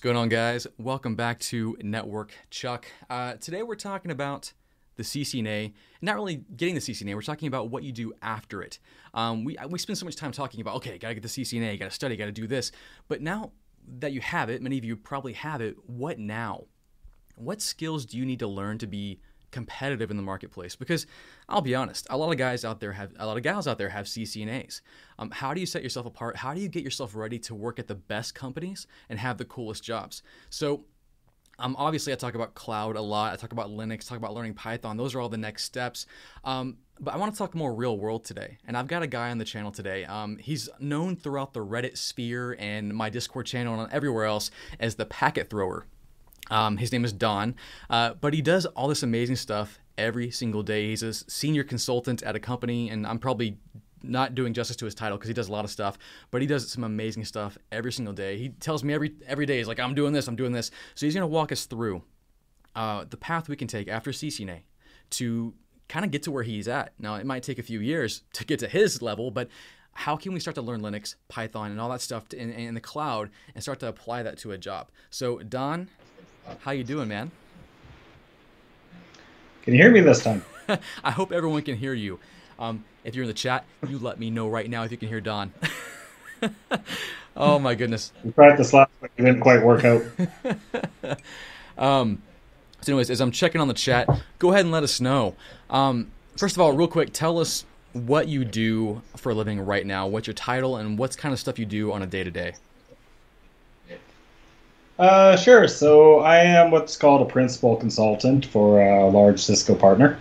What's going on, guys? Welcome back to Network Chuck. Uh, today we're talking about the CCNA, not really getting the CCNA. We're talking about what you do after it. Um, we we spend so much time talking about okay, gotta get the CCNA, gotta study, gotta do this. But now that you have it, many of you probably have it. What now? What skills do you need to learn to be competitive in the marketplace because I'll be honest, a lot of guys out there have a lot of gals out there have CCNAs. Um, how do you set yourself apart? How do you get yourself ready to work at the best companies and have the coolest jobs? So um, obviously, I talk about cloud a lot. I talk about Linux, talk about learning Python. Those are all the next steps. Um, but I want to talk more real world today. And I've got a guy on the channel today. Um, he's known throughout the Reddit sphere and my Discord channel and everywhere else as the packet thrower. Um, his name is Don, uh, but he does all this amazing stuff every single day. He's a senior consultant at a company, and I'm probably not doing justice to his title because he does a lot of stuff, but he does some amazing stuff every single day. He tells me every every day, he's like, I'm doing this, I'm doing this. So he's going to walk us through uh, the path we can take after CCNA to kind of get to where he's at. Now, it might take a few years to get to his level, but how can we start to learn Linux, Python, and all that stuff in, in the cloud and start to apply that to a job? So, Don, how you doing, man? Can you hear me this time? I hope everyone can hear you. Um, if you're in the chat, you let me know right now if you can hear Don. oh my goodness. We practiced last week. It didn't quite work out. um, so, anyways, as I'm checking on the chat, go ahead and let us know. Um, first of all, real quick, tell us what you do for a living right now, what's your title, and what's kind of stuff you do on a day to day. Uh, sure. So I am what's called a principal consultant for a large Cisco partner,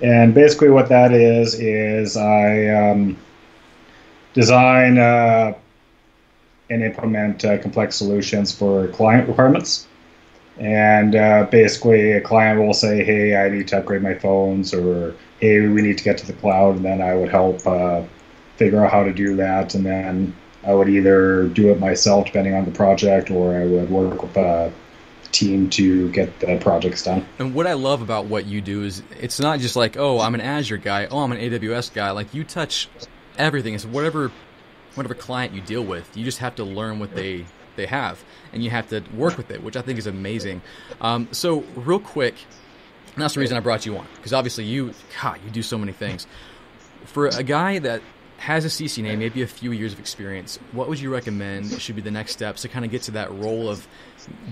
and basically what that is is I um, design uh, and implement uh, complex solutions for client requirements. And uh, basically, a client will say, "Hey, I need to upgrade my phones," or "Hey, we need to get to the cloud," and then I would help uh, figure out how to do that, and then I would either do it myself, depending on the project, or I would work with a team to get the projects done. And what I love about what you do is it's not just like, oh, I'm an Azure guy, oh, I'm an AWS guy. Like you touch everything. It's whatever whatever client you deal with. You just have to learn what they they have, and you have to work with it, which I think is amazing. Um, so, real quick, that's the reason I brought you on because obviously you, God, you do so many things. For a guy that has a CCNA, maybe a few years of experience, what would you recommend should be the next steps to kind of get to that role of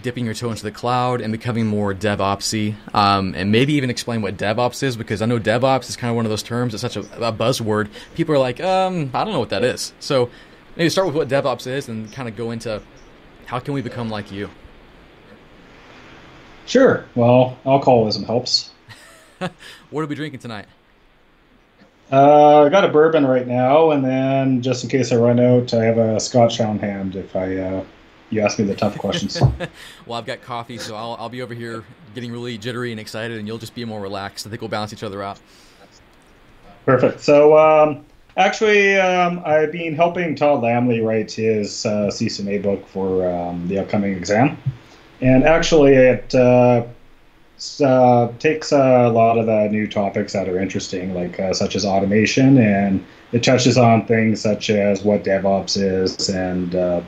dipping your toe into the cloud and becoming more DevOpsy, um, and maybe even explain what DevOps is because I know DevOps is kind of one of those terms. It's such a, a buzzword. People are like, um, I don't know what that is. So maybe start with what DevOps is and kind of go into how can we become like you. Sure. Well, alcoholism helps. what are we drinking tonight? Uh, I got a bourbon right now, and then just in case I run out, I have a Scotch on hand. If I uh, you ask me the tough questions. well, I've got coffee, so I'll I'll be over here getting really jittery and excited, and you'll just be more relaxed. I think we'll balance each other out. Perfect. So um, actually, um, I've been helping Todd Lammle write his uh, CCNA book for um, the upcoming exam, and actually, it uh, uh, takes a lot of the new topics that are interesting, like uh, such as automation, and it touches on things such as what DevOps is and uh,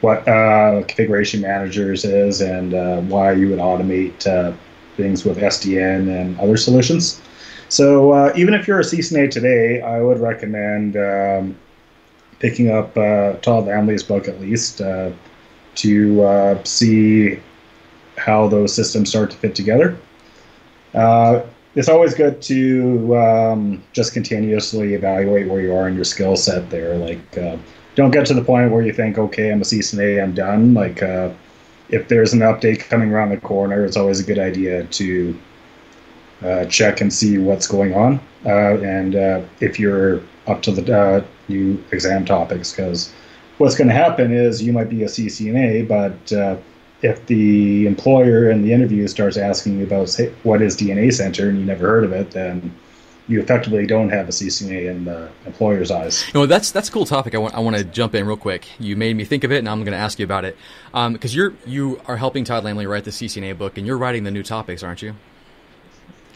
what uh, configuration managers is, and uh, why you would automate uh, things with SDN and other solutions. So even if you're a CCNA today, I would recommend um, picking up Todd Lammle's book at least to see how those systems start to fit together. Uh, it's always good to um, just continuously evaluate where you are in your skill set there. Like, uh, don't get to the point where you think, okay, I'm a CCNA, I'm done. Like, uh, if there's an update coming around the corner, it's always a good idea to uh, check and see what's going on. Uh, and uh, if you're up to the new exam topics, because what's going to happen is you might be a CCNA, but if the employer in the interview starts asking you about say, what is DNA Center and you never heard of it, then you effectively don't have a CCNA in the employer's eyes. Know, that's that's a cool topic. I want I want to jump in real quick. You made me think of it, and I'm going to ask you about it because um, you're you are helping Todd Lammle write the CCNA book, and you're writing the new topics, aren't you?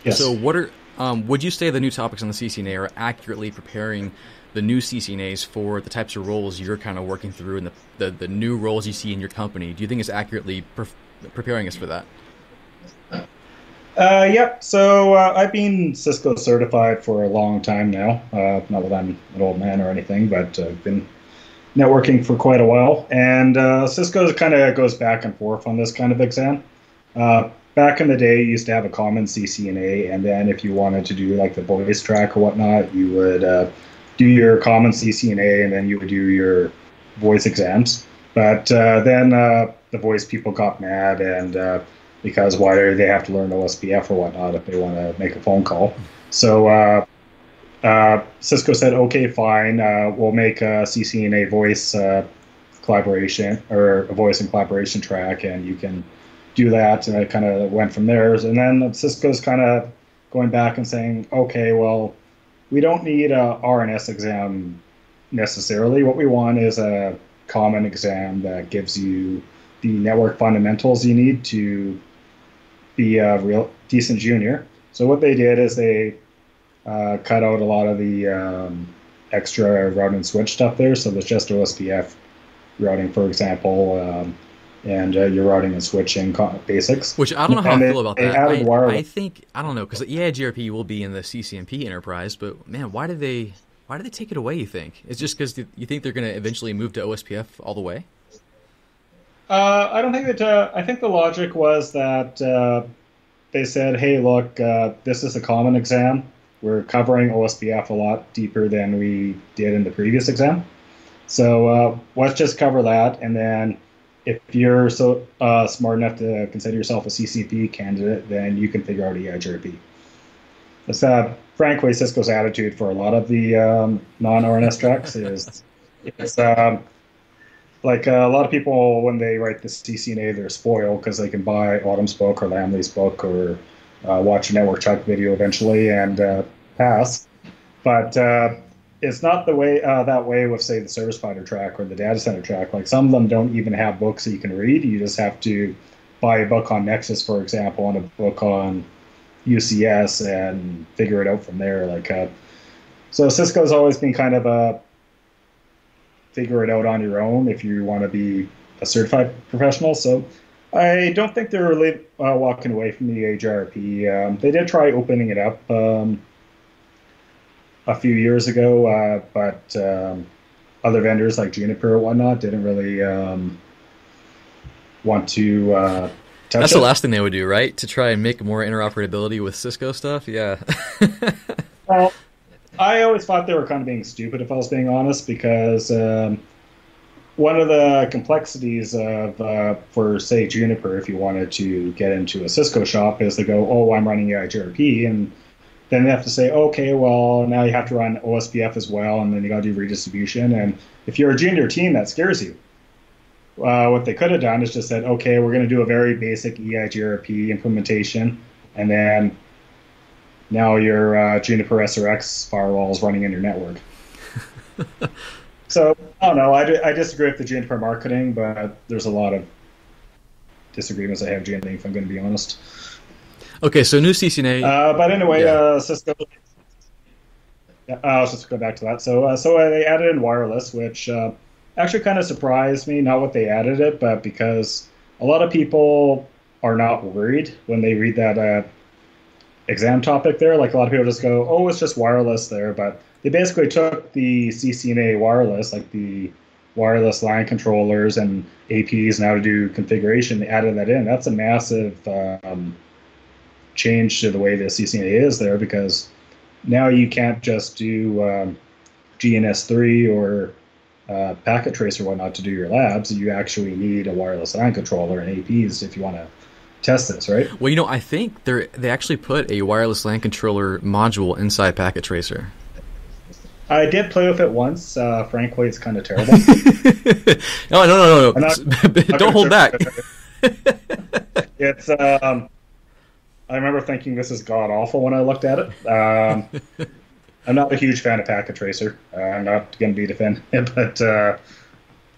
Yes. So what are Um, would you say the new topics on the CCNA are accurately preparing the new CCNAs for the types of roles you're kind of working through and the, the, the new roles you see in your company? Do you think it's accurately pre- preparing us for that? Uh, yep. So uh, I've been Cisco certified for a long time now. Uh, not that I'm an old man or anything, but I've been networking for quite a while. And uh, Cisco kind of goes back and forth on this kind of exam. Uh, back in the day, you used to have a common CCNA, and then if you wanted to do like the voice track or whatnot, you would uh, do your common CCNA, and then you would do your voice exams. But uh, then uh, the voice people got mad, and uh, because why do they have to learn OSPF or whatnot if they want to make a phone call? So uh, uh, Cisco said, okay, fine, uh, we'll make a CCNA voice collaboration or a voice and collaboration track, and you can do that. And I kind of went from there. And then Cisco's kind of going back and saying, okay, well, we don't need a RNS exam necessarily. What we want is a common exam that gives you the network fundamentals you need to be a real decent junior. So what they did is they uh, cut out a lot of the um, extra route and switch stuff there. So there's just OSPF routing, for example. Um, and uh, your routing and switching basics. Which I don't know how and I feel about that. I, I, think I don't know because yeah, GRP will be in the CCNP enterprise, but man, why did they why did they take it away? You think it's just because you think they're going to eventually move to OSPF all the way? Uh, I don't think that. Uh, I think the logic was that uh, they said, "Hey, look, uh, this is a common exam. We're covering OSPF a lot deeper than we did in the previous exam, so uh, let's just cover that, and then." If you're so uh, smart enough to consider yourself a CCP candidate, then you can figure out EIGRP. That's uh, frankly Cisco's attitude for a lot of the um, non-RNS tracks is it's um, like uh, a lot of people when they write the CCNA, they're spoiled because they can buy Odom's book or Lammle's book or uh, watch a network chuck video eventually and uh, pass. But uh, it's not the way uh, that way with say the service provider track or the data center track. Like some of them don't even have books that you can read. You just have to buy a book on Nexus, for example, and a book on UCS and figure it out from there. Like, uh, so Cisco's always been kind of a figure it out on your own if you want to be a certified professional. So I don't think they're really uh, walking away from the HRP. Um, they did try opening it up. Um, a few years ago, uh, but um, other vendors like Juniper or whatnot didn't really um, want to. Uh, That's it. the last thing they would do, right? To try and make more interoperability with Cisco stuff. Yeah. well, I always thought they were kind of being stupid, if I was being honest, because um, one of the complexities of uh, for say Juniper, if you wanted to get into a Cisco shop, is to go, oh, I'm running EIGRP, and then they have to say, okay, well, now you have to run OSPF as well, and then you got to do redistribution. And if you're a junior team, that scares you. Uh, what they could have done is just said, okay, we're going to do a very basic EIGRP implementation, and then now your uh, Juniper SRX firewall is running in your network. so I don't know. I, I disagree with the Juniper marketing, but there's a lot of disagreements I have, Juniper, if I'm going to be honest. Okay, so new CCNA. Uh, but anyway, yeah. uh, Cisco. Yeah, I'll just go back to that. So, uh, so they added in wireless, which uh, actually kind of surprised me. Not what they added it, but because a lot of people are not worried when they read that uh, exam topic there. Like a lot of people just go, "Oh, it's just wireless there," but they basically took the CCNA wireless, like the wireless line controllers and APs, and how to do configuration. They added that in. That's a massive. Um, change to the way the CCNA is there because now you can't just do um, GNS3 or uh, packet tracer whatnot to do your labs. You actually need a wireless LAN controller and APs if you want to test this, right? Well, you know, I think they they actually put a wireless LAN controller module inside Packet Tracer. I did play with it once. Uh, frankly, it's kind of terrible. no, no, no, no, no. Not, Don't hold back. it's um, I remember thinking this is god awful when I looked at it. Um, I'm not a huge fan of Packet Tracer. Uh, I'm not going to be defending it, but uh,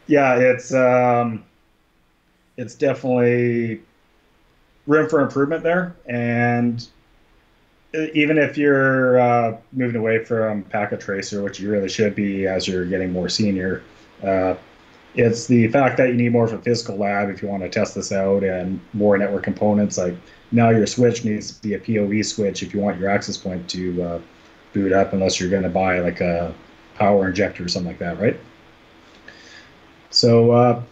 yeah, it's um, it's definitely room for improvement there. And even if you're uh, moving away from packet tracer, which you really should be as you're getting more senior, uh, it's the fact that you need more of a physical lab if you want to test this out and more network components. Like now, your switch needs to be a PoE switch if you want your access point to uh, boot up, unless you're going to buy like a power injector or something like that, right? So uh,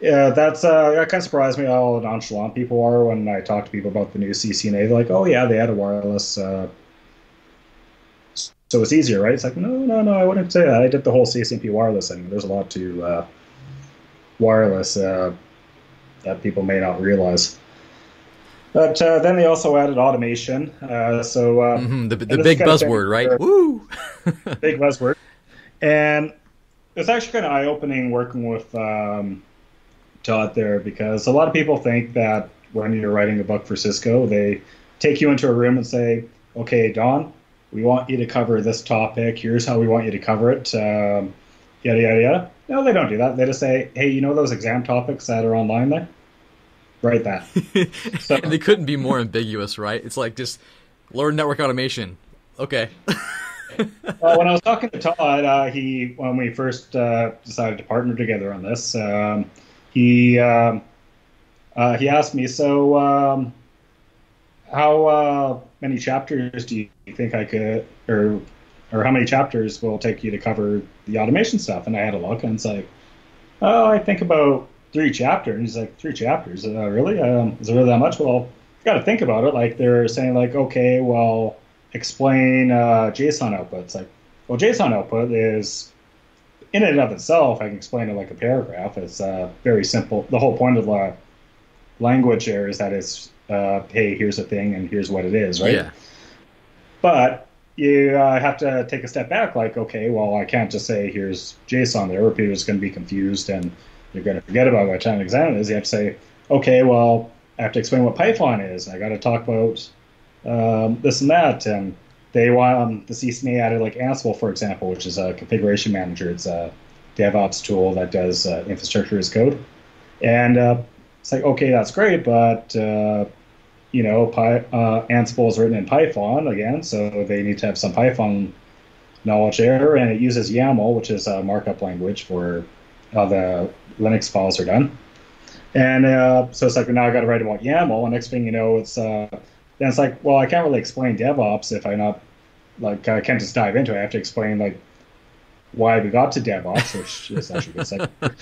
yeah, that's uh, that kind of surprised me how nonchalant people are when I talk to people about the new CCNA. They're like, "Oh yeah, they had a wireless, uh, so it's easier, right?" It's like, no, no, no, I wouldn't say that. I did the whole CCNP wireless thing. There's a lot to uh, wireless uh, that people may not realize. But uh, then they also added automation. Uh, so mm-hmm. the, the big buzzword, right? Woo! big buzzword, and it's actually kind of eye opening working with. Um, Todd there because a lot of people think that when you're writing a book for Cisco, they take you into a room and say, "Okay, Don, we want you to cover this topic. Here's how we want you to cover it." Um, yada yada yada. No, they don't do that. They just say, "Hey, you know those exam topics that are online there? Write that." so, and they couldn't be more ambiguous, right? It's like just learn network automation. Okay. well, when I was talking to Todd, uh, he when we first uh, decided to partner together on this. Um, he um, uh, he asked me, so um, how uh, many chapters do you think I could, or or how many chapters will take you to cover the automation stuff? And I had a look, and it's like, oh, I think about three chapters. And he's like, three chapters? Uh, really? Um, is it really that much? Well, you got to think about it. Like they're saying, like, okay, well, explain uh, JSON output. It's like, well, JSON output is in and of itself, I can explain it like a paragraph. It's uh, very simple. The whole point of the language there is that it's, uh, hey, here's a thing and here's what it is, right? Yeah. But you uh, have to take a step back, like, okay, well, I can't just say here's JSON there, or people's going to be confused and they're going to forget about what time exam is. You have to say, okay, well, I have to explain what Python is. I got to talk about um, this and that, and they want um, the CCNA added like Ansible, for example, which is a configuration manager. It's a DevOps tool that does uh, infrastructure as code, and uh, it's like okay, that's great, but uh, you know, Py, uh, Ansible is written in Python again, so they need to have some Python knowledge there, and it uses YAML, which is a markup language for how the Linux files are done. And uh, so it's like now I got to write about YAML, and next thing you know, it's uh, then it's like, well, I can't really explain DevOps if I not like I can't just dive into it. I have to explain like why we got to DevOps, which is actually good. Second. well,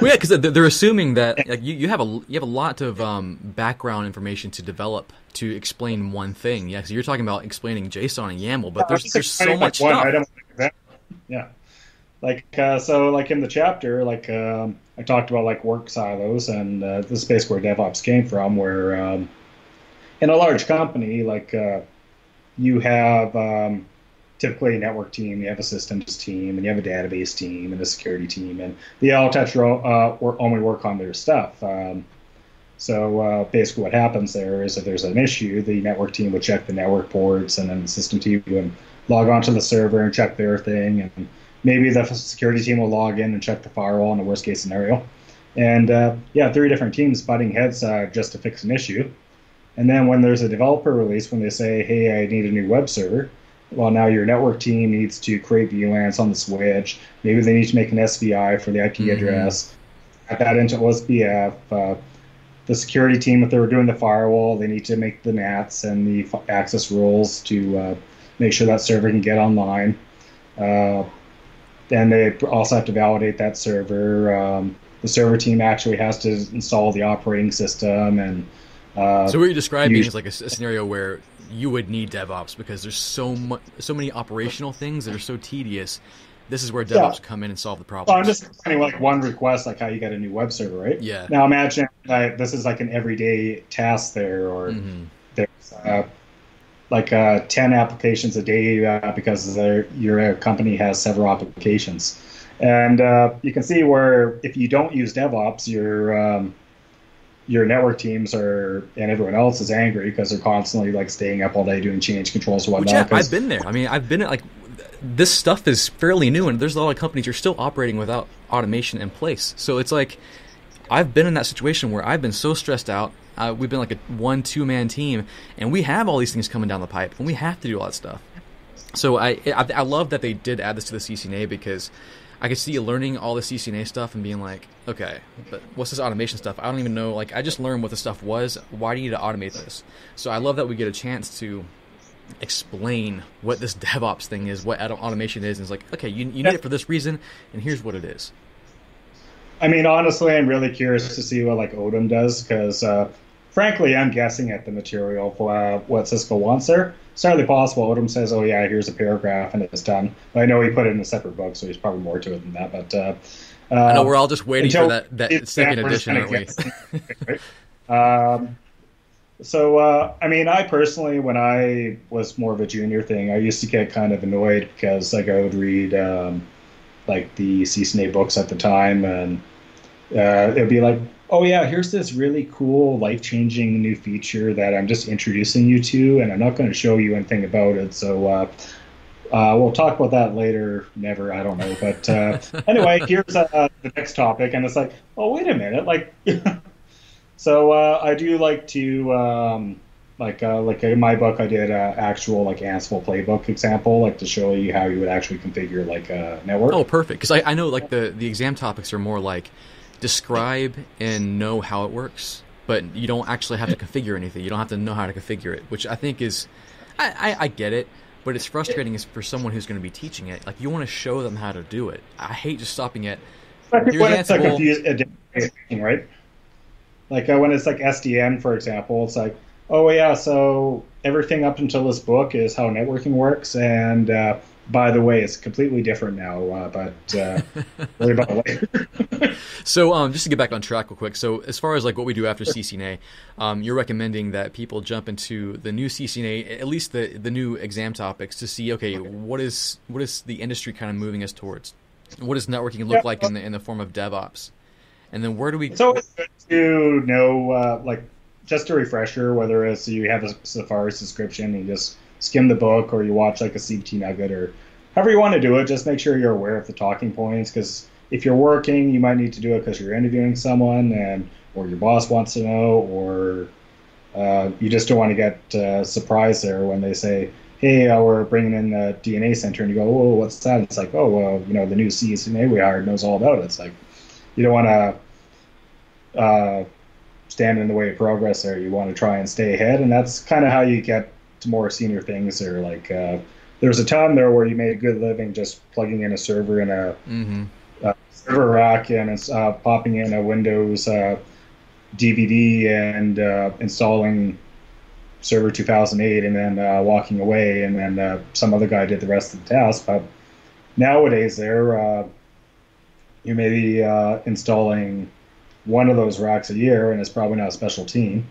yeah, because they're assuming that like, you, you have a you have a lot of um, background information to develop to explain one thing. Yeah, because you're talking about explaining JSON and YAML, but there's there's so much stuff. Yeah, like uh, so, like in the chapter, like um, I talked about like work silos, and uh, is basically where DevOps came from, where um, in a large company, like uh, you have um, typically a network team, you have a systems team, and you have a database team and a security team, and they all touch uh, only work on their stuff. Um, so uh, basically, what happens there is if there's an issue, the network team would check the network ports, and then the system team would log onto the server and check their thing, and maybe the security team will log in and check the firewall in a worst case scenario. And uh, yeah, three different teams butting heads uh, just to fix an issue. And then when there's a developer release, when they say, hey, I need a new web server, well, now your network team needs to create VLANs on the switch. Maybe they need to make an SVI for the IP mm-hmm. address, add that into OSPF. Uh, the security team, if they were doing the firewall, they need to make the NATs and the access rules to uh, make sure that server can get online. Then they also have to validate that server. Um, the server team actually has to install the operating system and uh, so what you're describing is like a, a, scenario where you would need DevOps because there's so much, so many operational things that are so tedious. This is where DevOps yeah. come in and solve the problem. Well, I'm just explaining like one request, like how you get a new web server, right? Yeah. Now imagine this is like an everyday task there, or mm-hmm. there's uh, like uh, ten applications a day uh, because your company has several applications, and uh, you can see where if you don't use DevOps, you're um, your network teams are and everyone else is angry because they're constantly like staying up all day doing change controls and whatnot. yeah, I've been there. I mean, I've been at like this stuff is fairly new, and there's a lot of companies you're still operating without automation in place. So it's like I've been in that situation where I've been so stressed out. Uh, we've been like a one two man team, and we have all these things coming down the pipe, and we have to do all that stuff. So I I, I love that they did add this to the CCNA because I could see you learning all the CCNA stuff and being like, okay, but what's this automation stuff? I don't even know. Like, I just learned what the stuff was. Why do you need to automate this? So I love that we get a chance to explain what this DevOps thing is, what automation is, and it's like, okay, you, you need it for this reason, and here's what it is. I mean, honestly, I'm really curious to see what like Odom does because, uh, frankly, I'm guessing at the material for uh, what Cisco wants there. It's certainly possible. Odom says, "Oh yeah, here's a paragraph and it's done." But I know he put it in a separate book, so there's probably more to it than that. But uh, I know we're all just waiting for that, that second edition, aren't we? right? um, so, uh, I mean, I personally, when I was more of a junior thing, I used to get kind of annoyed because, like, I would read um, like the CCNA books at the time, and uh, it'd be like, "Oh yeah, here's this really cool, life-changing new feature that I'm just introducing you to, and I'm not going to show you anything about it." So. Uh, uh, we'll talk about that later. Never, I don't know. But uh, anyway, here's uh, the next topic, and it's like, oh, wait a minute, like So uh, I do like to um, like uh, like in my book I did an actual like Ansible playbook example like to show you how you would actually configure like a network. Oh, perfect. Because I, I know like the the exam topics are more like describe and know how it works, but you don't actually have to configure anything. You don't have to know how to configure it, which I think is I, I, I get it. But it's frustrating is for someone who's going to be teaching it. Like you want to show them how to do it. I hate just stopping at. Here's Ansible. Like right? Like when it's like SDN, for example, it's like, oh yeah, so everything up until this book is how networking works, and uh, by the way, it's completely different now. Uh, but uh, worry about it later. so, um, just to get back on track real quick. So, as far as like what we do after CCNA, um, you're recommending that people jump into the new CCNA, at least the the new exam topics, to see okay, what is what is the industry kind of moving us towards? What does networking look yeah, like in the in the form of DevOps? And then where do we? It's always good to know, uh, like, just a refresher, whether it's you have a Safari subscription, and you just skim the book, or you watch like a CBT Nugget, or however you want to do it. Just make sure you're aware of the talking points, because if you're working, you might need to do it because you're interviewing someone, and or your boss wants to know, or uh, you just don't want to get uh, surprised there when they say, "Hey, uh, we're bringing in the DNA center," and you go, "Oh, what's that?" It's like, "Oh, well, you know, the new CCNA we hired knows all about it." It's like you don't want to uh, stand in the way of progress there. You want to try and stay ahead, and that's kind of how you get to more senior things. Or like uh, there's a time there where you made a good living just plugging in a server in a, mm-hmm. a server rack and it's uh, popping in a Windows DVD uh, and uh, installing server 2008 and then uh, walking away and then some other guy did the rest of the task but nowadays there uh, you may be uh, installing one of those racks a year, and it's probably not a special team.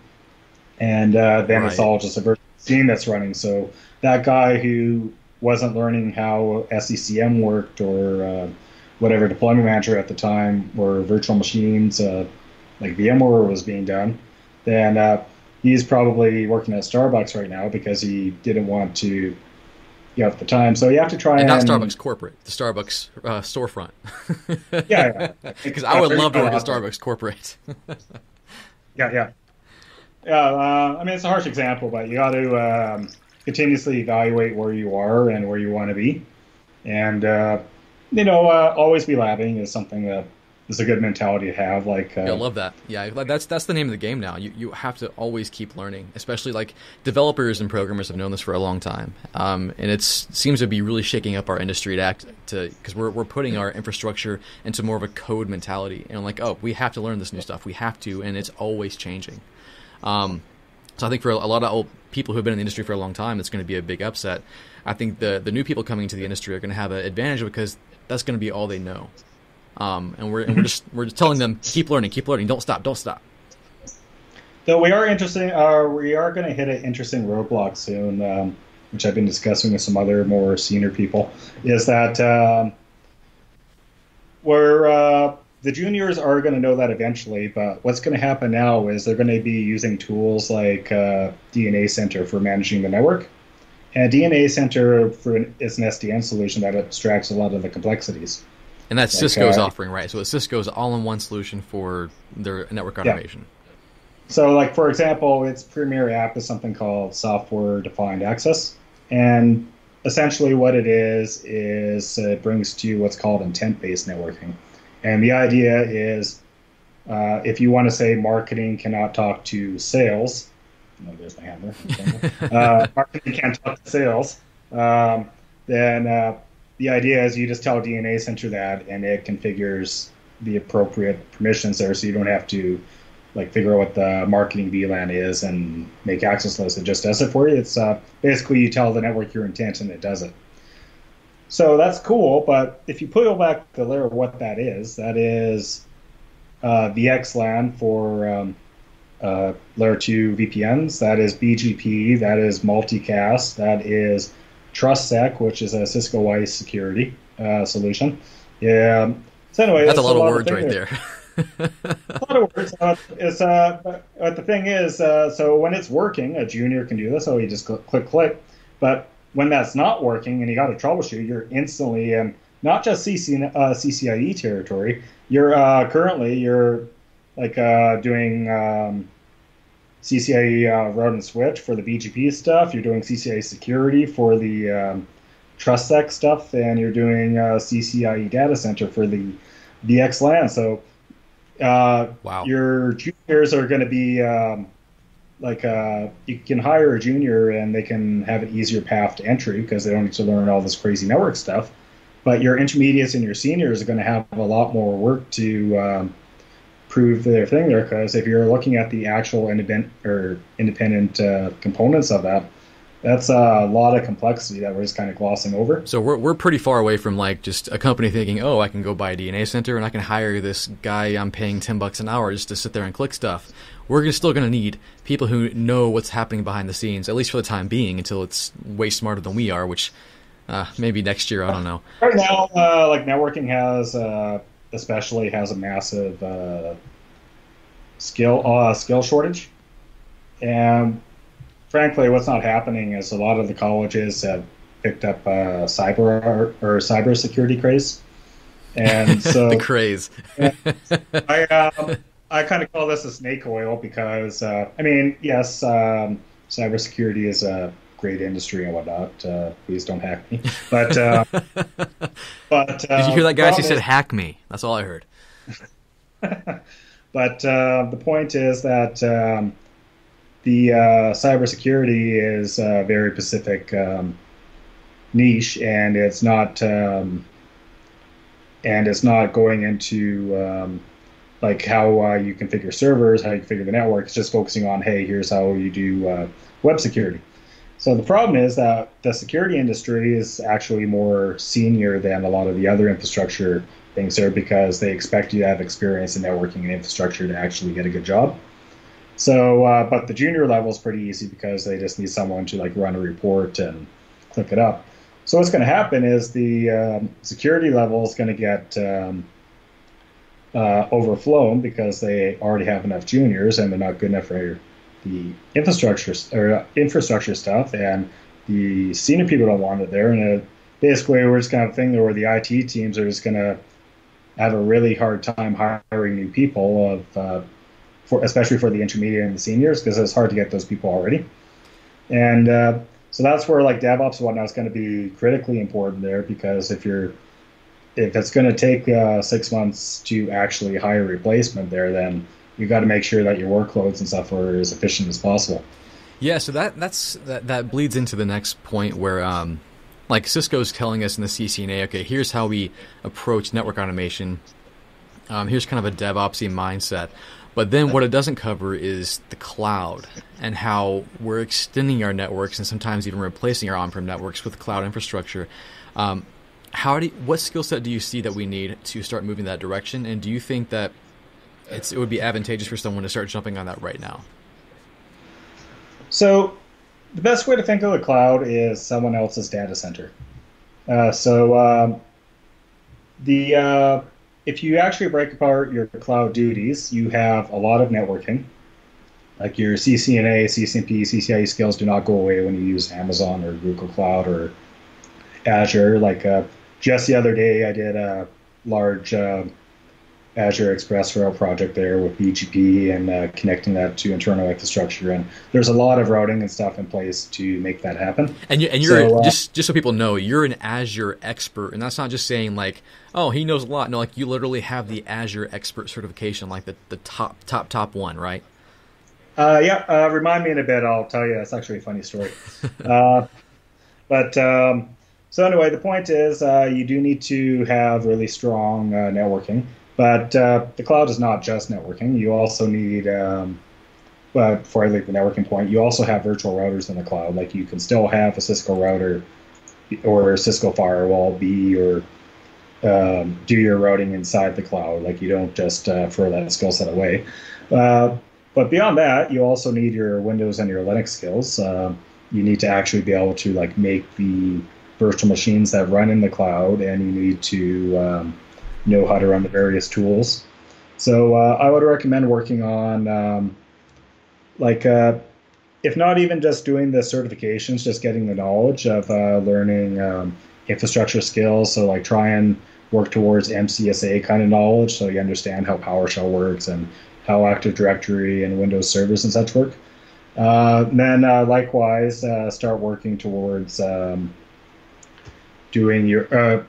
And uh, then right. it's all just a virtual machine that's running. So that guy who wasn't learning how SCCM worked or uh, whatever deployment manager at the time or virtual machines uh, like VMware was being done, then uh, he's probably working at Starbucks right now because he didn't want to you know, at the time. So you have to try and, and not Starbucks corporate, the Starbucks uh, storefront. yeah, because yeah. I would love to work at Starbucks corporate. yeah, yeah, yeah. Uh, I mean, it's a harsh example, but you got to um, continuously evaluate where you are and where you want to be, and uh, you know, uh, always be labbing is something that is a good mentality to have. Like, uh, yeah, I love that. Yeah, that's that's the name of the game now. You you have to always keep learning, especially like developers and programmers have known this for a long time, um, and it seems to be really shaking up our industry to act to because we're we're putting our infrastructure into more of a code mentality, and like, oh, we have to learn this new stuff. We have to, and it's always changing. Um, so I think for a lot of old people who have been in the industry for a long time, it's going to be a big upset. I think the the new people coming into the industry are going to have an advantage because that's going to be all they know. Um, and we're and we're just we're just telling them keep learning, keep learning, don't stop, don't stop. So we are interesting. Uh, we are going to hit an interesting roadblock soon, um, which I've been discussing with some other more senior people. Is that um, we're uh, the juniors are going to know that eventually, but what's going to happen now is they're going to be using tools like uh, DNA Center for managing the network. And DNA Center for an, is an SDN solution that abstracts a lot of the complexities. And that's Cisco's uh, offering, right? So it's Cisco's all-in-one solution for their network automation. Yeah. so, like for example, its premier app is something called Software Defined Access, and essentially what it is is it brings to you what's called intent-based networking, and the idea is uh, if you want to say marketing cannot talk to sales, no, there's my hammer. uh, marketing can't talk to sales. Um, then uh, the idea is you just tell DNA Center that, and it configures the appropriate permissions there, so you don't have to like figure out what the marketing VLAN is and make access lists. It just does it for you. It's uh, basically you tell the network your intent, and it does it. So that's cool, but if you peel back the layer of what that is, that is uh, VXLAN for um, uh, layer 2 VPNs, that is BGP, that is multicast, that is TrustSec, which is a Cisco ISE security uh, solution. Yeah. So anyway, that's a lot, a lot of words right there. there. a lot of words. Uh, it's, uh, but, but, the thing is, uh, so when it's working, a junior can do this. So you just click, click, click. But when that's not working and you got to troubleshoot, you're instantly in not just CC, uh, CCIE territory. You're uh, currently you're like uh, doing um, CCIE uh, route and switch for the BGP stuff. You're doing CCIE security for the um, TrustSec stuff, and you're doing uh, CCIE data center for the VXLAN. So uh, wow. your juniors are going to be um, like uh, you can hire a junior and they can have an easier path to entry because they don't need to learn all this crazy network stuff. But your intermediates and your seniors are going to have a lot more work to um, prove their thing there because if you're looking at the actual independent or independent uh, components of that, that's a lot of complexity that we're just kind of glossing over. So we're we're pretty far away from like just a company thinking, oh, I can go buy a DNA center and I can hire this guy I'm paying ten bucks an hour just to sit there and click stuff. We're still going to need people who know what's happening behind the scenes, at least for the time being, until it's way smarter than we are. Which uh, maybe next year, I don't know. Right now, uh, like networking has uh, especially has a massive uh, skill uh, skill shortage, and frankly, what's not happening is a lot of the colleges have picked up uh, cyber or, or cyber security craze, and so the craze. I um, I kind of call this a snake oil because uh, I mean, yes, um, cybersecurity is a great industry and whatnot. Uh, please don't hack me. But uh, but uh, did you hear that, guys? He said hack me. That's all I heard. but uh, the point is that um, the uh, cybersecurity is a very specific um, niche, and it's not um, and it's not going into um, like how uh, you configure servers, how you configure the network. It's just focusing on hey, here's how you do uh, web security. So the problem is that the security industry is actually more senior than a lot of the other infrastructure things there because they expect you to have experience in networking and infrastructure to actually get a good job. So, uh, but the junior level is pretty easy because they just need someone to like run a report and click it up. So what's going to happen is the um, security level is going to get um, uh, overflown because they already have enough juniors and they're not good enough for the infrastructure or uh, infrastructure stuff, and the senior people don't want it there. And uh, basically, we're just kind of thing where the IT teams are just going to have a really hard time hiring new people of uh, for especially for the intermediate and the seniors because it's hard to get those people already. And uh, so that's where like DevOps and whatnot is going to be critically important there because if you're if it's going to take uh, six months to actually hire a replacement there, then you got to make sure that your workloads and stuff are as efficient as possible. Yeah, so that that's that, that bleeds into the next point where um, like Cisco's telling us in the CCNA, okay, here's how we approach network automation. Um, here's kind of a DevOpsy mindset. But then what it doesn't cover is the cloud and how we're extending our networks and sometimes even replacing our on-prem networks with cloud infrastructure. Um, how do you, what skill set do you see that we need to start moving that direction? And do you think that it would be advantageous for someone to start jumping on that right now? So, the best way to think of the cloud is someone else's data center. Uh, so, um, the uh, if you actually break apart your cloud duties, you have a lot of networking. Like your CCNA, CCNP, CCIE skills do not go away when you use Amazon or Google Cloud or Azure. Like uh, just the other day, I did a large uh, Azure ExpressRoute project there with BGP and uh, connecting that to internal infrastructure. And there's a lot of routing and stuff in place to make that happen. And, you, and you're so, uh, just just so people know, you're an Azure expert, and that's not just saying like, oh, he knows a lot. No, like you literally have the Azure expert certification, like the, the top top top one, right? Uh, yeah, uh, remind me in a bit. I'll tell you. It's actually a funny story. uh, but um, so anyway, the point is, uh, you do need to have really strong uh, networking. But uh, the cloud is not just networking. You also need, um, well, before I leave the networking point, you also have virtual routers in the cloud. Like you can still have a Cisco router or a Cisco firewall be your um, do your routing inside the cloud. Like you don't just uh, throw that skill set away. Uh, but beyond that, you also need your Windows and your Linux skills. Uh, you need to actually be able to like make the virtual machines that run in the cloud, and you need to um, know how to run the various tools. So uh, I would recommend working on, um, like, uh, if not even just doing the certifications, just getting the knowledge of uh, learning um, infrastructure skills. So like, try and work towards MCSA kind of knowledge, so you understand how PowerShell works and how Active Directory and Windows servers and such work. Uh, then uh, likewise, uh, start working towards um, doing your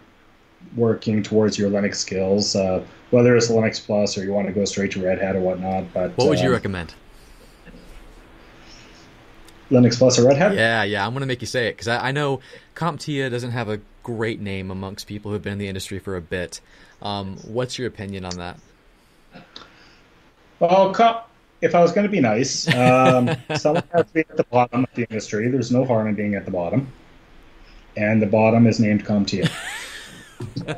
working towards your Linux skills, uh, whether it's Linux Plus or you want to go straight to Red Hat or whatnot. But what would you um, recommend? Linux Plus or Red Hat? Yeah, yeah. I'm going to make you say it because I, I, know CompTIA doesn't have a great name amongst people who've been in the industry for a bit. Um, what's your opinion on that? Well, if I was going to be nice, um, someone has to be at the bottom of the industry. There's no harm in being at the bottom. And the bottom is named CompTIA.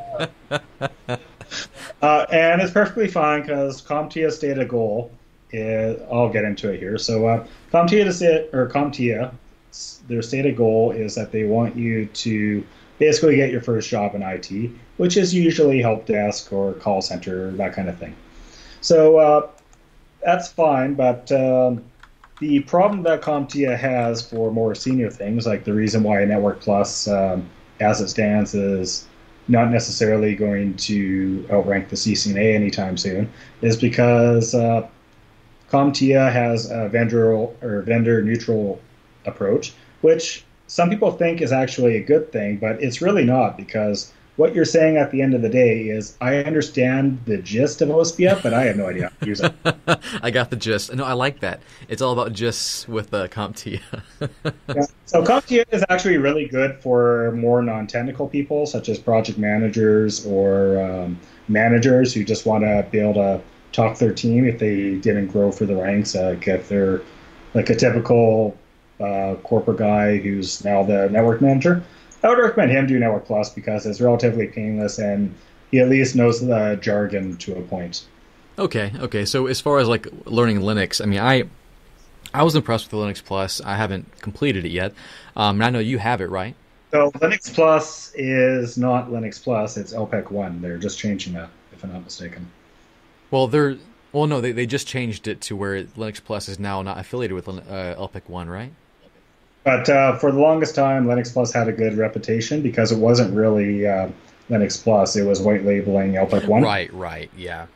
uh, and it's perfectly fine because CompTIA stated goal is, I'll get into it here. So uh, CompTIA, or CompTIA, their stated goal is that they want you to basically get your first job in IT, which is usually help desk or call center, that kind of thing. So uh, that's fine, but um, the problem that CompTIA has for more senior things, like the reason why Network Plus, um, as it stands, is not necessarily going to outrank the CCNA anytime soon, is because uh, CompTIA has a vendor or vendor neutral approach, which some people think is actually a good thing, but it's really not because what you're saying at the end of the day is I understand the gist of OSPF, but I have no idea how to use it. I got the gist. No, I like that. It's all about gists with uh, CompTIA. yeah. So CompTIA is actually really good for more non-technical people, such as project managers or um, managers who just want to be able to talk their team if they didn't grow for the ranks. Like if they're like a typical uh, corporate guy who's now the network manager I would recommend him do Network Plus because it's relatively painless and he at least knows the jargon to a point. Okay, okay. So as far as like learning Linux, I mean, I I was impressed with the Linux Plus. I haven't completed it yet. Um, and I know you have it, right? So Linux Plus is not Linux Plus; it's LPIC One. They're just changing that, if I'm not mistaken. Well, they're well, no, they they just changed it to where Linux Plus is now not affiliated with uh, LPIC One, right? But uh, for the longest time, Linux Plus had a good reputation because it wasn't really uh, Linux Plus; it was white labeling LPIC One. Right, right, yeah.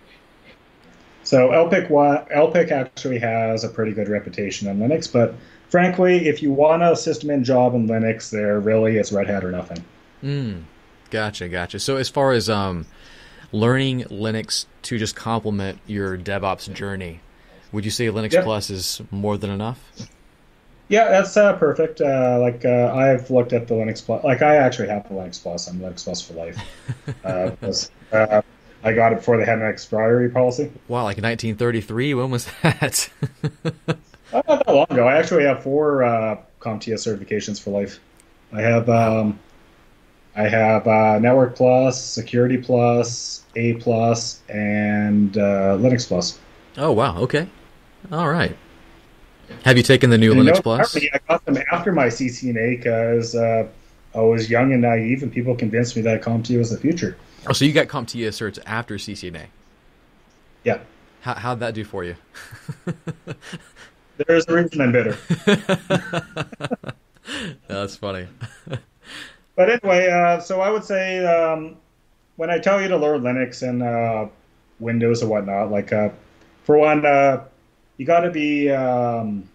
So LPIC One, LPIC actually has a pretty good reputation on Linux, but frankly, if you want a system in job in Linux, there really is Red Hat or nothing. Mm, gotcha, gotcha. So as far as um, learning Linux to just complement your DevOps journey, would you say Linux yep. Plus is more than enough? Yeah, that's uh, perfect. Uh, like uh, I've looked at the Linux Plus. Like I actually have the Linux Plus. I'm Linux Plus for life. Uh, uh, I got it before they had an expiry policy. Wow, like 1933. When was that? not that long ago. I actually have four uh, CompTIA certifications for life. I have um, I have uh, Network Plus, Security Plus, A Plus, and uh, Linux Plus. Oh wow! Okay, all right. Have you taken the new and Linux no, Plus? I got them after my CCNA because uh, I was young and naive, and people convinced me that CompTIA was the future. Oh, so you got CompTIA certs after CCNA? Yeah. How, how'd that do for you? There's a reason I'm bitter. That's funny. but anyway, uh, so I would say um, when I tell you to learn Linux and uh, Windows and whatnot. Like, uh, for one, uh, you got to be um,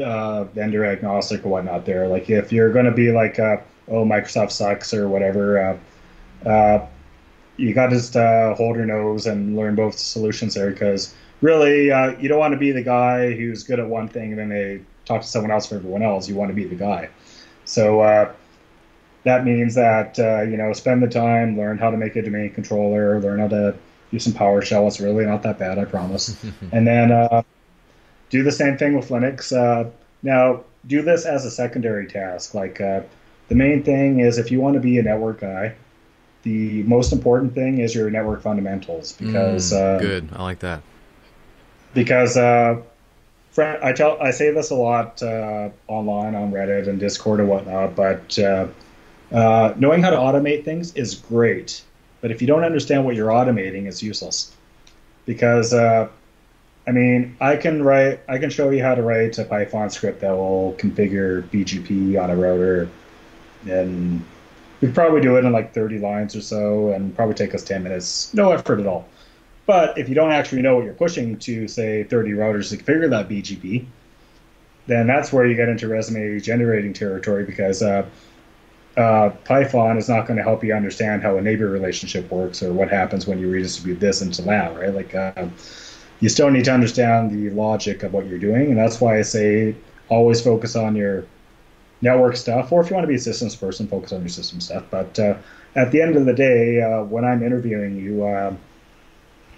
uh, vendor agnostic or whatnot. There, like, if you're going to be like, uh, oh, Microsoft sucks or whatever, uh, uh, you got to just uh, hold your nose and learn both solutions there because really, uh, you don't want to be the guy who's good at one thing and then they talk to someone else for everyone else. You want to be the guy. So that means that you know spend the time, learn how to make a domain controller, learn how to use some PowerShell. It's really not that bad, I promise. and then uh, do the same thing with Linux. Uh, now do this as a secondary task. Like uh, the main thing is if you want to be a network guy, the most important thing is your network fundamentals because mm, good, I like that because uh, I tell I say this a lot uh, online on Reddit and Discord and whatnot, but uh, uh, knowing how to automate things is great. But if you don't understand what you're automating, it's useless. Because uh, I mean, I can write, I can show you how to write a Python script that will configure BGP on a router, and we'd probably do it in like 30 lines or so, and probably take us 10 minutes, no effort at all. But if you don't actually know what you're pushing to, say, 30 routers to configure that BGP, then that's where you get into resume generating territory because uh, uh, Python is not going to help you understand how a neighbor relationship works or what happens when you redistribute this into that, right? Like, uh, you still need to understand the logic of what you're doing, and that's why I say always focus on your network stuff, or if you want to be a systems person, focus on your system stuff. But uh, at the end of the day, uh, when I'm interviewing you, uh,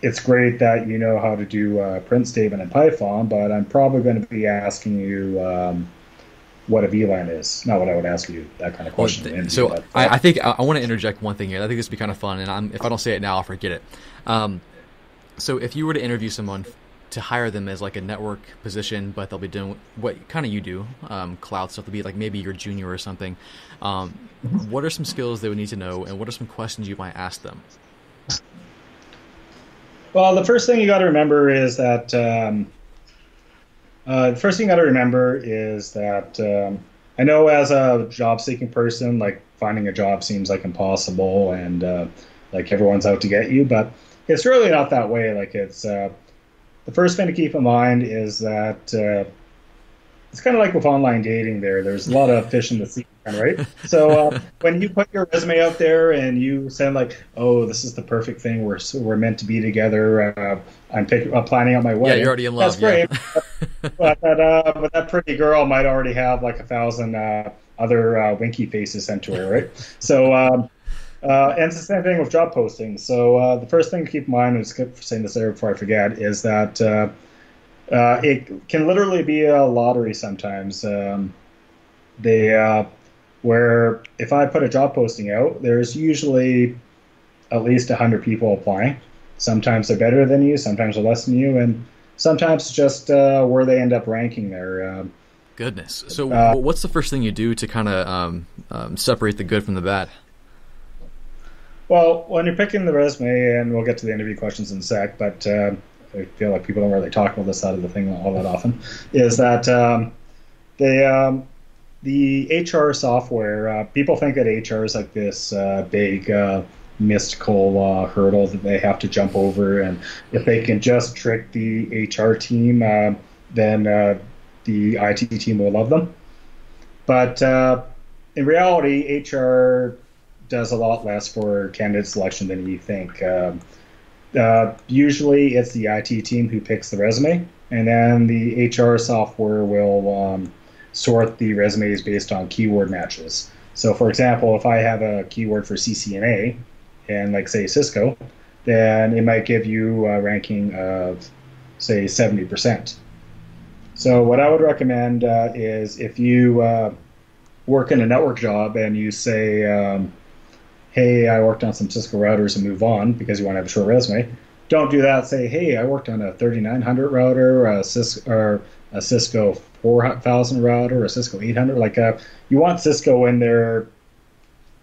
it's great that you know how to do a print statement in Python, but I'm probably going to be asking you um, what a VLAN is. Not what I would ask you that kind of question. Well, th- so but, I, I, think I, I, want to interject one thing here. I think this would be kind of fun, and I'm, if I don't say it now, I'll forget it. Um, so if you were to interview someone to hire them as like a network position, but they'll be doing what kind of you do, um, cloud stuff. They'll be like maybe you're junior or something. Um, what are some skills they would need to know, and what are some questions you might ask them? Well, the first thing you got to remember is that um, uh, the first thing to remember is that um, I know as a job-seeking person, like finding a job seems like impossible, and uh, like everyone's out to get you, but it's really not that way. Like it's uh, the first thing to keep in mind is that uh, it's kind of like with online dating. There, there's a lot of fish in the sea right? So uh, when you put your resume out there and you send like, "Oh, this is the perfect thing. We're we're meant to be together. Uh, I'm pick, uh, planning out my wedding." Yeah, you're already in love. That's great. Yeah. but, that uh, but that pretty girl might already have like a thousand uh, other uh, winky faces sent to her, right? So. Um, and it's the same thing with job postings. So the first thing to keep in mind, and skip saying this there before I forget, is that it can literally be a lottery sometimes. Um, they where if I put a job posting out, there's usually at least 100 people applying. Sometimes they're better than you, sometimes they're less than you, and sometimes just uh, where they end up ranking there. Uh, Goodness. So, uh, what's the first thing you do to kind of um, um, separate the good from the bad? Well, when you're picking the resume, and we'll get to the interview questions in a sec, but uh, I feel like people don't really talk about this side of the thing all that often, is that um, they um, the HR software, uh, people think that HR is like this uh, big uh, mystical uh, hurdle that they have to jump over, and if they can just trick the HR team, uh, then uh, the IT team will love them. But in reality, HR does a lot less for candidate selection than you think. usually, it's the IT team who picks the resume, and then the HR software will um, sort the resumes based on keyword matches. So, for example, if I have a keyword for CCNA and, like, say, Cisco, then it might give you a ranking of, say, 70%. So, what I would recommend uh, is if you uh, work in a network job and you say, um, hey, I worked on some Cisco routers and move on because you want to have a short resume, don't do that. Say, hey, I worked on a 3900 router, a Cisco, or a Cisco 4000 router, a Cisco 800. Like, uh, you want Cisco in there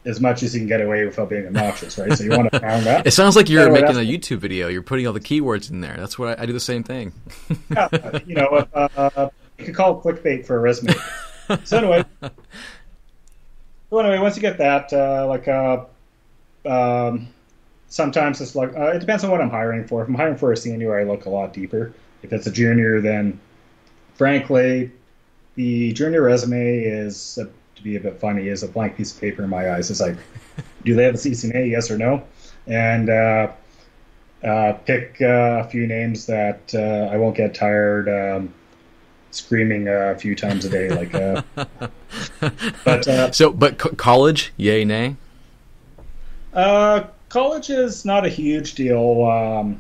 as much as you can get away without being obnoxious, right? So you want to pound that. It sounds like you're anyway, making a YouTube video. You're putting all the keywords in there. That's what I, I do the same thing. yeah, you know, uh, you could call it clickbait for a resume. so anyway, so anyway, once you get that, uh, like, uh, um, sometimes it's like uh, it depends on what I'm hiring for. If I'm hiring for a senior, I look a lot deeper. If it's a junior, then frankly, the junior resume is uh, to be a bit funny is a blank piece of paper in my eyes. It's like, do they have a CCNA? Yes or no? And uh, uh, pick uh, a few names that uh, I won't get tired um, screaming a few times a day. Like, uh, but uh, so, but co- college, yay, nay. Uh, college is not a huge deal. Um,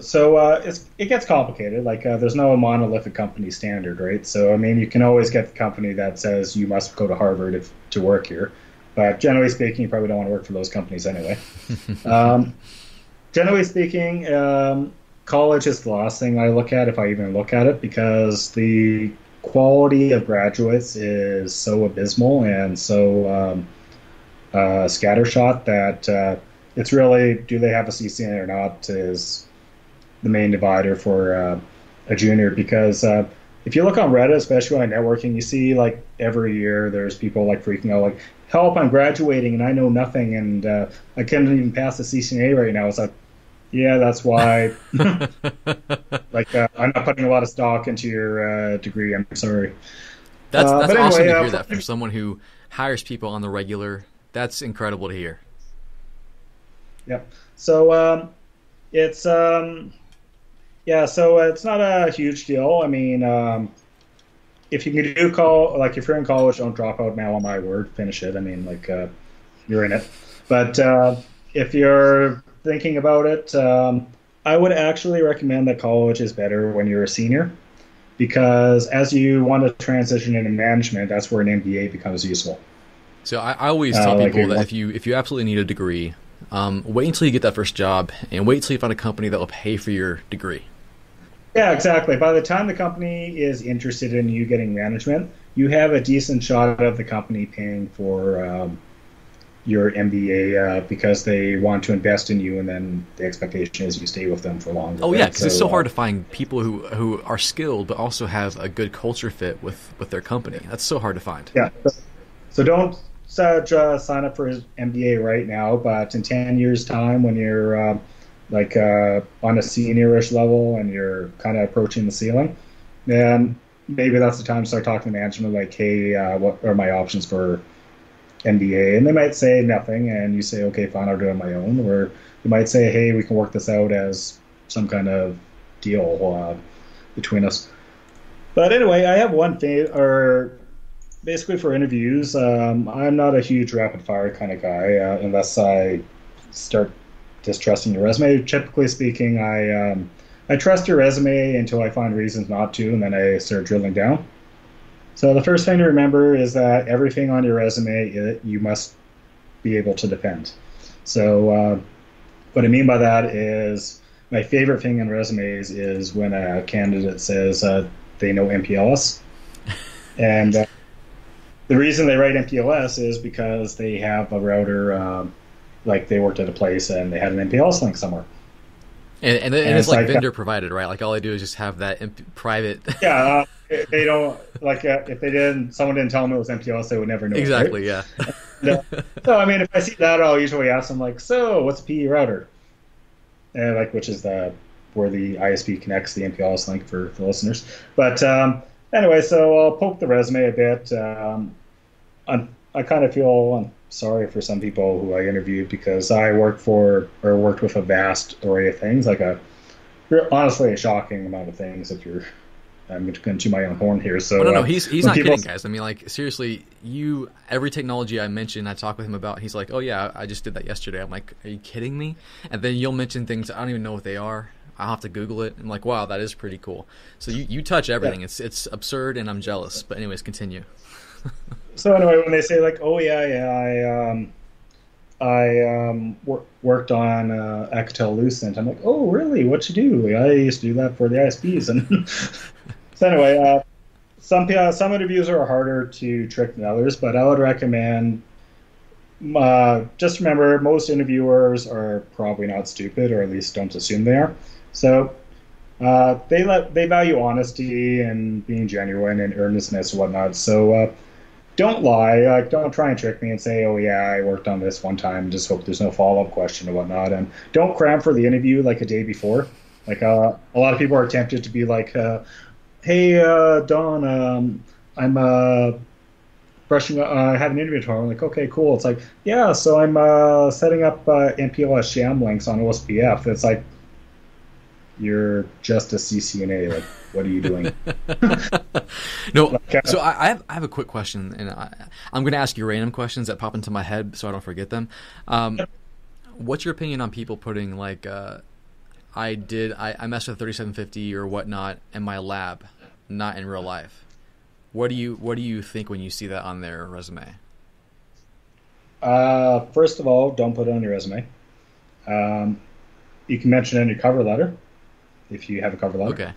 so uh, it's it gets complicated. Like uh, there's no monolithic company standard, right? So I mean, you can always get the company that says you must go to Harvard if, to work here. But generally speaking, you probably don't want to work for those companies anyway. um, generally speaking, um, college is the last thing I look at if I even look at it because the quality of graduates is so abysmal and so um, uh, scattershot that uh, it's really do they have a CCN or not is the main divider for uh, a junior because uh, if you look on Reddit, especially on networking, you see like every year there's people like freaking out like, help, I'm graduating and I know nothing and uh, I can't even pass the CCNA right now. It's like, yeah, that's why. like, uh, I'm not putting a lot of stock into your uh, degree. I'm sorry. That's, uh, that's awesome to hear that from someone who hires people on the regular. That's incredible to hear. Yep. So um, it's um, yeah, so it's not a huge deal. I mean, um, if you can do call, like if you're in college, don't drop out now on my word, finish it. I mean, like uh, you're in it. But uh, if you're thinking about it, um, I would actually recommend that college is better when you're a senior because as you want to transition into management, that's where an MBA becomes useful. So I, I always tell uh, people like that if you if you absolutely need a degree, um, wait until you get that first job and wait until you find a company that will pay for your degree. Yeah, exactly. By the time the company is interested in you getting management, you have a decent shot of the company paying for um, your MBA uh, because they want to invest in you, and then the expectation is you stay with them for longer. Oh yeah, because so, it's so hard to find people who who are skilled but also have a good culture fit with with their company. That's so hard to find. Yeah. So don't uh, sign up for his MBA right now, but in ten years' time, when you're uh, like uh, on a seniorish level and you're kind of approaching the ceiling, then maybe that's the time to start talking to management like, hey, uh, what are my options for MBA? And they might say nothing, and you say, okay, fine, I'll do it on my own. Or you might say, hey, we can work this out as some kind of deal uh, between us. But anyway, I have one thing, or basically for interviews, um, I'm not a huge rapid fire kind of guy uh, unless I start distrusting your resume. Typically speaking, I um, I trust your resume until I find reasons not to, and then I start drilling down. So the first thing to remember is that everything on your resume it, you must be able to defend. So uh, what I mean by that is my favorite thing in resumes is when a candidate says uh, they know MPLS, and uh, the reason they write MPLS is because they have a router. Um, like they worked at a place and they had an MPLS link somewhere. And, and, and, and it's, it's, like, like vendor provided, right? Like all I do is just have that imp- private. yeah, uh, they don't like uh, if they didn't, someone didn't tell them it was MPLS, they would never know. Exactly. It, right? Yeah. and, so I mean, if I see that, I'll usually ask them like, "So, what's a PE router?" And like, which is the where the ISP connects the MPLS link for the listeners. But um, anyway, so I'll poke the resume a bit. Um, I, I kind of feel sorry for some people who I interviewed because I worked for or worked with a vast array of things, like a honestly a shocking amount of things. If you're, I'm going to chew my own horn here. So oh, no, no, uh, he's he's not people... kidding, guys. I mean, like seriously, you every technology I mention, I talk with him about. He's like, oh yeah, I just did that yesterday. I'm like, are you kidding me? And then you'll mention things I don't even know what they are. I'll have to Google it. I'm like, wow, that is pretty cool. So you, you touch everything. Yeah. It's it's absurd, and I'm jealous. But anyways, continue. so anyway, when they say like, "Oh yeah, yeah," I um, I um, wor- worked on uh, Alcatel Lucent. I'm like, "Oh really? What you do?" I used to do that for the ISPs. And so anyway, uh, some uh, some interviews are harder to trick than others, but I would recommend. Uh, just remember, most interviewers are probably not stupid, or at least don't assume they are. So uh, they let they value honesty and being genuine and earnestness and whatnot. So uh, don't lie. Like, don't try and trick me and say, "Oh yeah, I worked on this one time." Just hope there's no follow up question or whatnot. And don't cram for the interview like a day before. Like uh, a lot of people are tempted to be like, uh, "Hey, uh, Don, um, I'm uh, brushing. Uh, I have an interview tomorrow." I'm like, "Okay, cool." It's like, "Yeah, so I'm uh, setting up uh, MPLS sham links on OSPF." It's like, you're just a CCNA. Like, what are you doing? no. Like, uh, so I, I, have I have a quick question, and I, am going to ask you random questions that pop into my head so I don't forget them. Um, what's your opinion on people putting like, uh, I did I, I messed with 3750 or whatnot in my lab, not in real life? What do you What do you think when you see that on their resume? Uh, first of all, don't put it on your resume. Um, you can mention it in your cover letter if you have a cover letter. Okay.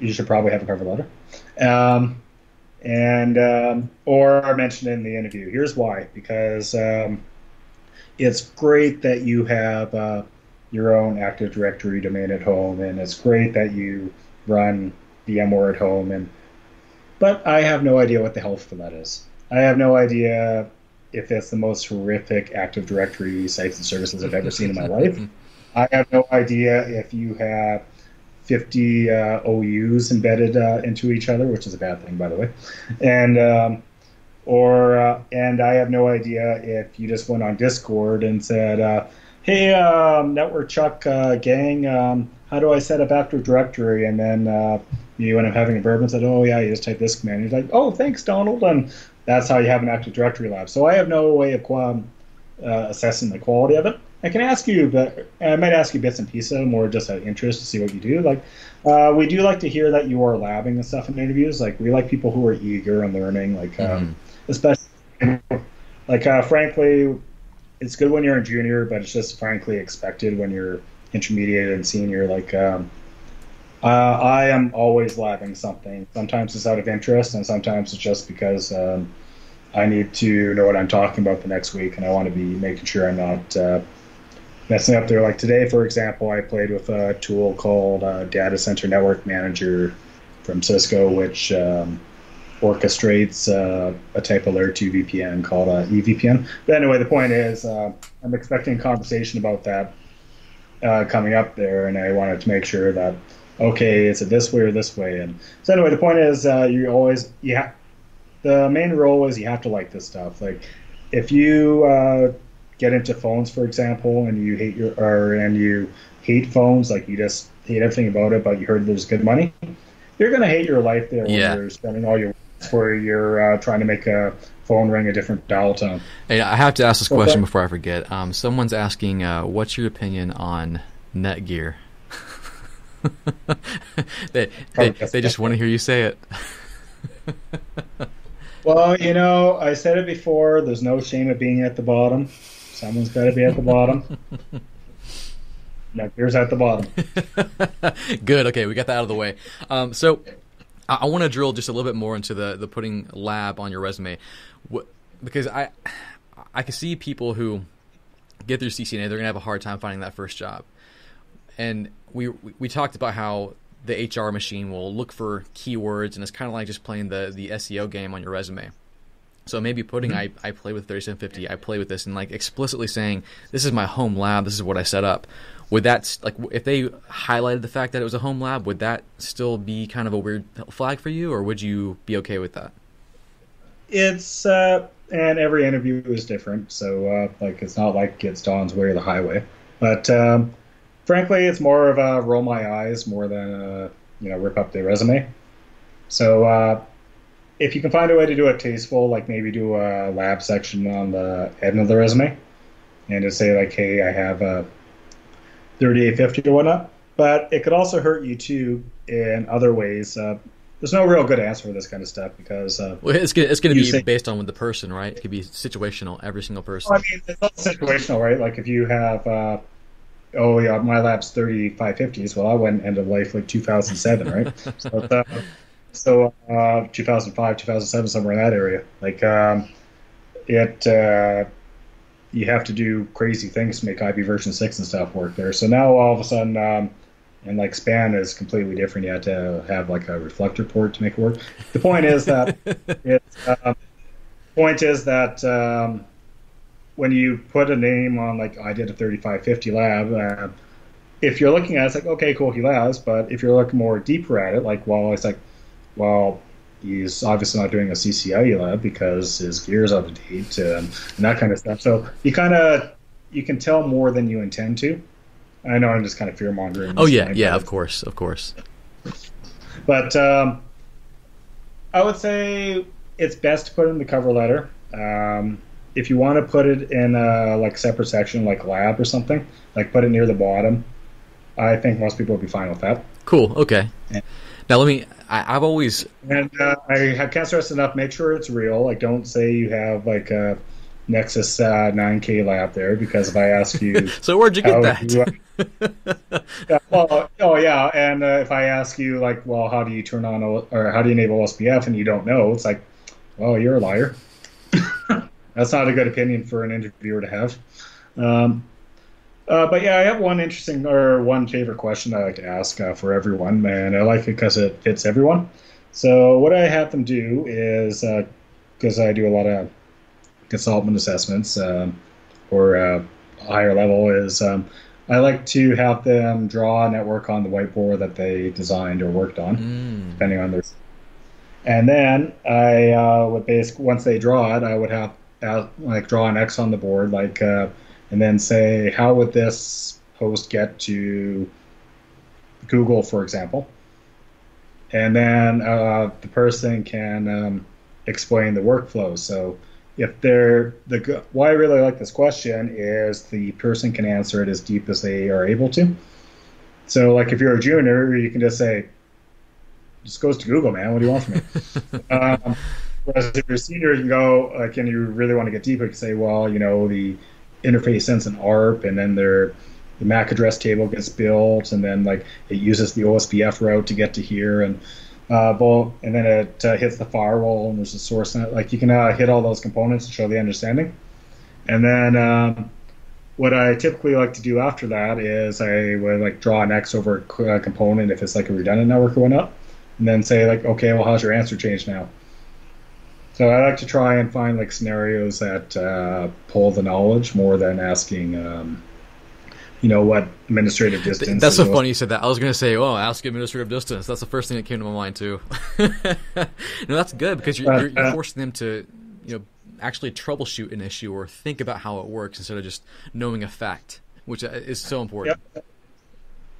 You should probably have a cover letter. Um, and um, or mention in the interview. Here's why: because um, it's great that you have uh, your own Active Directory domain at home, and it's great that you run VMware at home. And but I have no idea what the health for that is. I have no idea if it's the most horrific Active Directory sites and services I've ever seen in my life. I have no idea if you have 50 uh, OUs embedded uh, into each other, which is a bad thing, by the way. And um, or uh, and I have no idea if you just went on Discord and said, uh, "Hey, um, Network Chuck uh, gang, um, how do I set up Active Directory?" And then uh, you end up having a and said, "Oh yeah, you just type this command." And you're like, "Oh, thanks, Donald," and that's how you have an Active Directory lab. So I have no way of um, assessing the quality of it. I can ask you, but I might ask you bits and pieces, more just out of interest to see what you do. Like, uh, we do like to hear that you are labbing and stuff in interviews. Like, we like people who are eager and learning. Like, um, mm-hmm. especially, like, uh, frankly, it's good when you're a junior, but it's just frankly expected when you're intermediate and senior. Like, um, uh, I am always labbing something. Sometimes it's out of interest, and sometimes it's just because. Um, I need to know what I'm talking about the next week, and I want to be making sure I'm not uh, messing up there. Like today, for example, I played with a tool called uh, Data Center Network Manager from Cisco, which um, orchestrates uh, a type of layer 2 VPN called uh, eVPN. But anyway, the point is, uh, I'm expecting a conversation about that uh, coming up there, and I wanted to make sure that, okay, is it this way or this way? And so anyway, the point is, uh, you always, yeah, the main role is you have to like this stuff. Like, if you uh, get into phones, for example, and you hate your or and you hate phones, like you just hate everything about it, but you heard there's good money, you're gonna hate your life there yeah. when you're spending all your where you're uh, trying to make a phone ring a different dial tone. Hey, I have to ask this question before I forget. Um, someone's asking, uh, "What's your opinion on Netgear?" they they, they just want to hear you say it. well, you know, I said it before. There's no shame at being at the bottom. Someone's got to be at the bottom. no, here's at the bottom. Good. Okay, we got that out of the way. Um, so I, I want to drill just a little bit more into the the putting lab on your resume, because I I can see people who get through CCNA, they're gonna have a hard time finding that first job, and we we talked about how the HR machine will look for keywords, and it's kind of like just playing the the SEO game on your resume. So maybe putting mm-hmm. I, I play with 3750, I play with this, and like explicitly saying this is my home lab, this is what I set up. Would that like if they highlighted the fact that it was a home lab, would that still be kind of a weird flag for you, or would you be okay with that? It's uh, and every interview is different, so uh, like it's not like it's Don's way or the highway. But um, frankly, it's more of a roll my eyes more than a, you know rip up the resume. So uh, if you can find a way to do it tasteful, like maybe do a lab section on the end of the resume, and just say like, "Hey, I have a 3850 or whatnot." But it could also hurt you too in other ways. Uh, there's no real good answer for this kind of stuff because uh, well, it's gonna, it's going to be say, based on the person, right? It could be situational. Every single person. Well, I mean, it's not situational, right? Like if you have, uh, oh yeah, my lab's 3550s. Well, I went end of life like 2007, right? so uh, so uh, 2005, 2007, somewhere in that area. Like um, it, uh, you have to do crazy things to make IP version six and stuff work there. So now all of a sudden, um, and like span is completely different. You have to have like a reflector port to make it work. The point is that it's um, point is that um, when you put a name on like I did a 3550 lab, uh, if you're looking at it, it's like okay, cool, he labs. But if you're looking more deeper at it, like well, it's like well, he's obviously not doing a CCIE lab because his gear's out of date um, and that kind of stuff. So you kind of you can tell more than you intend to. I know I'm just kind of fear mongering. Oh yeah, yeah, of course, of course. But um, I would say it's best to put it in the cover letter. Um, if you want to put it in a like separate section, like lab or something, like put it near the bottom. I think most people would be fine with that. Cool. Okay. Yeah. Now let me. I, have always and uh, I can't stress enough. Make sure it's real. Like, don't say you have like a Nexus uh, 9K lab there because if I ask you, so where'd you get that? You, yeah, well, oh yeah, and uh, if I ask you like, well, how do you turn on or how do you enable SPF, and you don't know, it's like, well, you're a liar. That's not a good opinion for an interviewer to have. Um, uh, but yeah, I have one interesting or one favorite question I like to ask uh, for everyone, and I like it because it fits everyone. So what I have them do is because uh, I do a lot of consultant assessments um, or uh, higher level is um, I like to have them draw a network on the whiteboard that they designed or worked on, mm. depending on their. And then I uh, would basically once they draw it, I would have uh, like draw an X on the board, like, uh, and then say how would this post get to Google, for example, and then uh, the person can um, explain the workflow. So if they're the why I really like this question is the person can answer it as deep as they are able to. So like if you're a junior, you can just say, just goes to Google, man. What do you want from me? um, whereas if you're a senior, you can go like, and you really want to get deeper, you can say, well, you know, the interface sends an ARP, and then there the MAC address table gets built, and then like it uses the OSPF route to get to here, and uh, and then it uh, hits the firewall, and there's a source in it. Like you can uh, hit all those components and show the understanding. And then um, what I typically like to do after that is I would like draw an X over a component if it's like a redundant network going up, and then say like, okay, well, how's your answer change now? So I like to try and find like scenarios that uh, pull the knowledge more than asking. Um, you know what administrative distance. That's so funny you said that. I was going to say, oh, ask administrative distance. That's the first thing that came to my mind too. no, that's good because you're, you're, you're, forcing them to, you know, actually troubleshoot an issue or think about how it works instead of just knowing a fact, which uh, is so important. Yep.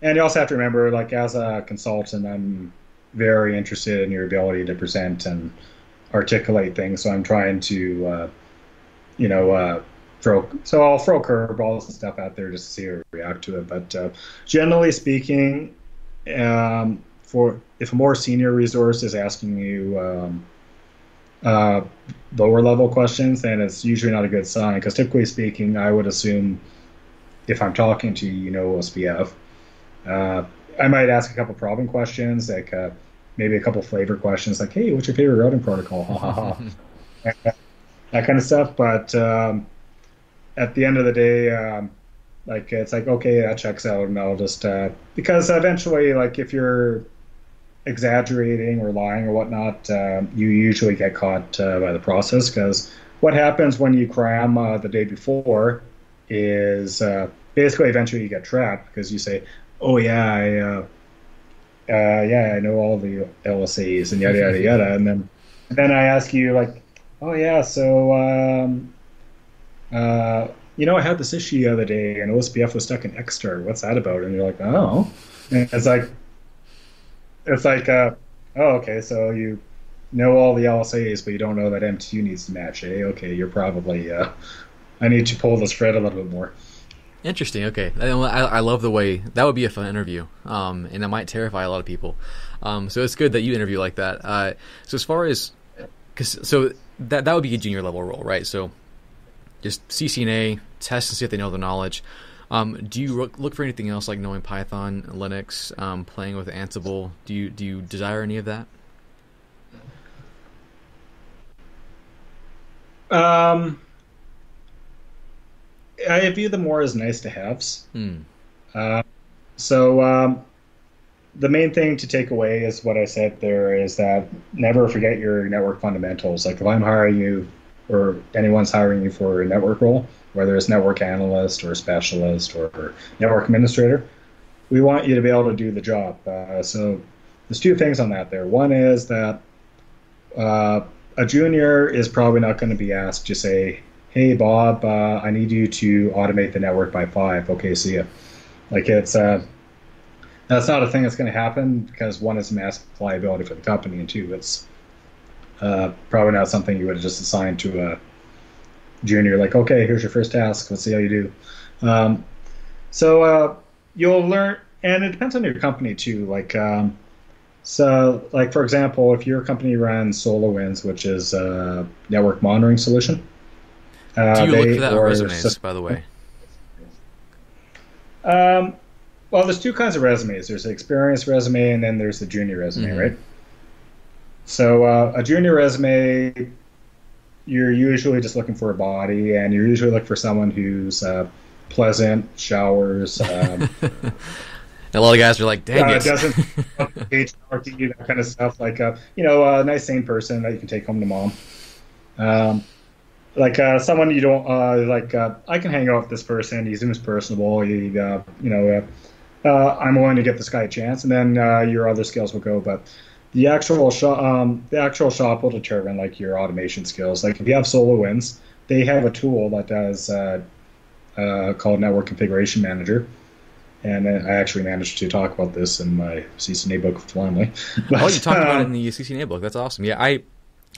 And you also have to remember, like as a consultant, I'm very interested in your ability to present and articulate things. So I'm trying to, uh, you know. Uh, throw so I'll throw curveballs and stuff out there just to see her react to it. But uh, generally speaking, um, for if a more senior resource is asking you um, uh, lower level questions, then it's usually not a good sign because typically speaking, I would assume if I'm talking to you, you know OSPF. Uh, I might ask a couple problem questions, like uh, maybe a couple flavor questions, like, "Hey, what's your favorite routing protocol?" Ha ha ha. that kind of stuff. But um, at the end of the day, um, like it's like okay, that checks out, and I'll just uh, because eventually, like if you're exaggerating or lying or whatnot, uh, you usually get caught uh, by the process because what happens when you cram uh, the day before is uh, basically eventually you get trapped because you say, oh yeah, I. Uh, yeah, I know all the LSAs and yada yada yada, and then then I ask you like, oh yeah, so um, uh, you know, I had this issue the other day, and OSPF was stuck in ExStart. What's that about? And you're like, oh, and it's like, it's like, uh, oh, okay, so you know all the LSAs, but you don't know that MTU needs to match. Eh? Okay, you're probably. Uh, I need to pull this thread a little bit more. Interesting. Okay, I, I love the way that would be a fun interview, um, and that might terrify a lot of people. Um, so it's good that you interview like that. Uh, so as far as, cause, so that that would be a junior level role, right? So just CCNA, test and see if they know the knowledge. Um, do you look for anything else like knowing Python, Linux, um, playing with Ansible? Do you do you desire any of that? Um, I view them more as nice to haves. Hmm. Uh, so um, the main thing to take away is what I said there is that never forget your network fundamentals. Like if I'm hiring you or anyone's hiring you for a network role, whether it's network analyst or specialist or network administrator, we want you to be able to do the job. Uh, so there's two things on that there. One is that uh, a junior is probably not going to be asked to say, "Hey Bob, uh, I need you to automate the network by five. Okay, see ya." Like it's uh, that's not a thing that's going to happen because one is a massive liability for the company, and two, it's uh, probably not something you would have just assigned to a junior. Like, okay, here's your first task. Let's see how you do. Um, so uh, you'll learn, and it depends on your company too. Like, um, so like for example, if your company runs SolarWinds, which is a network monitoring solution. Uh, do you look for that on resumes, by the way? Um, well, there's two kinds of resumes. There's the experience resume, and then there's the junior resume, mm-hmm. right? So uh, a junior resume, you're usually just looking for a body, and you're usually looking for someone who's uh, pleasant, showers. Um, a lot of guys are like, "Dang uh, it!" Doesn't HRT, that kind of stuff. Like, uh, you know, a nice sane person that you can take home to mom. Um, like uh, someone you don't uh, like. Uh, I can hang out with this person. He seems personable. He, uh, you know, uh, uh, I'm willing to give this guy a chance, and then your other skills will go. But the actual shop, um, the actual shop will determine like your automation skills. Like if you have SolarWinds, they have a tool that does called Network Configuration Manager. And I actually managed to talk about this in my CCNA book finally. Lammle. oh, you talked about it in the CCNA book. That's awesome. Yeah, I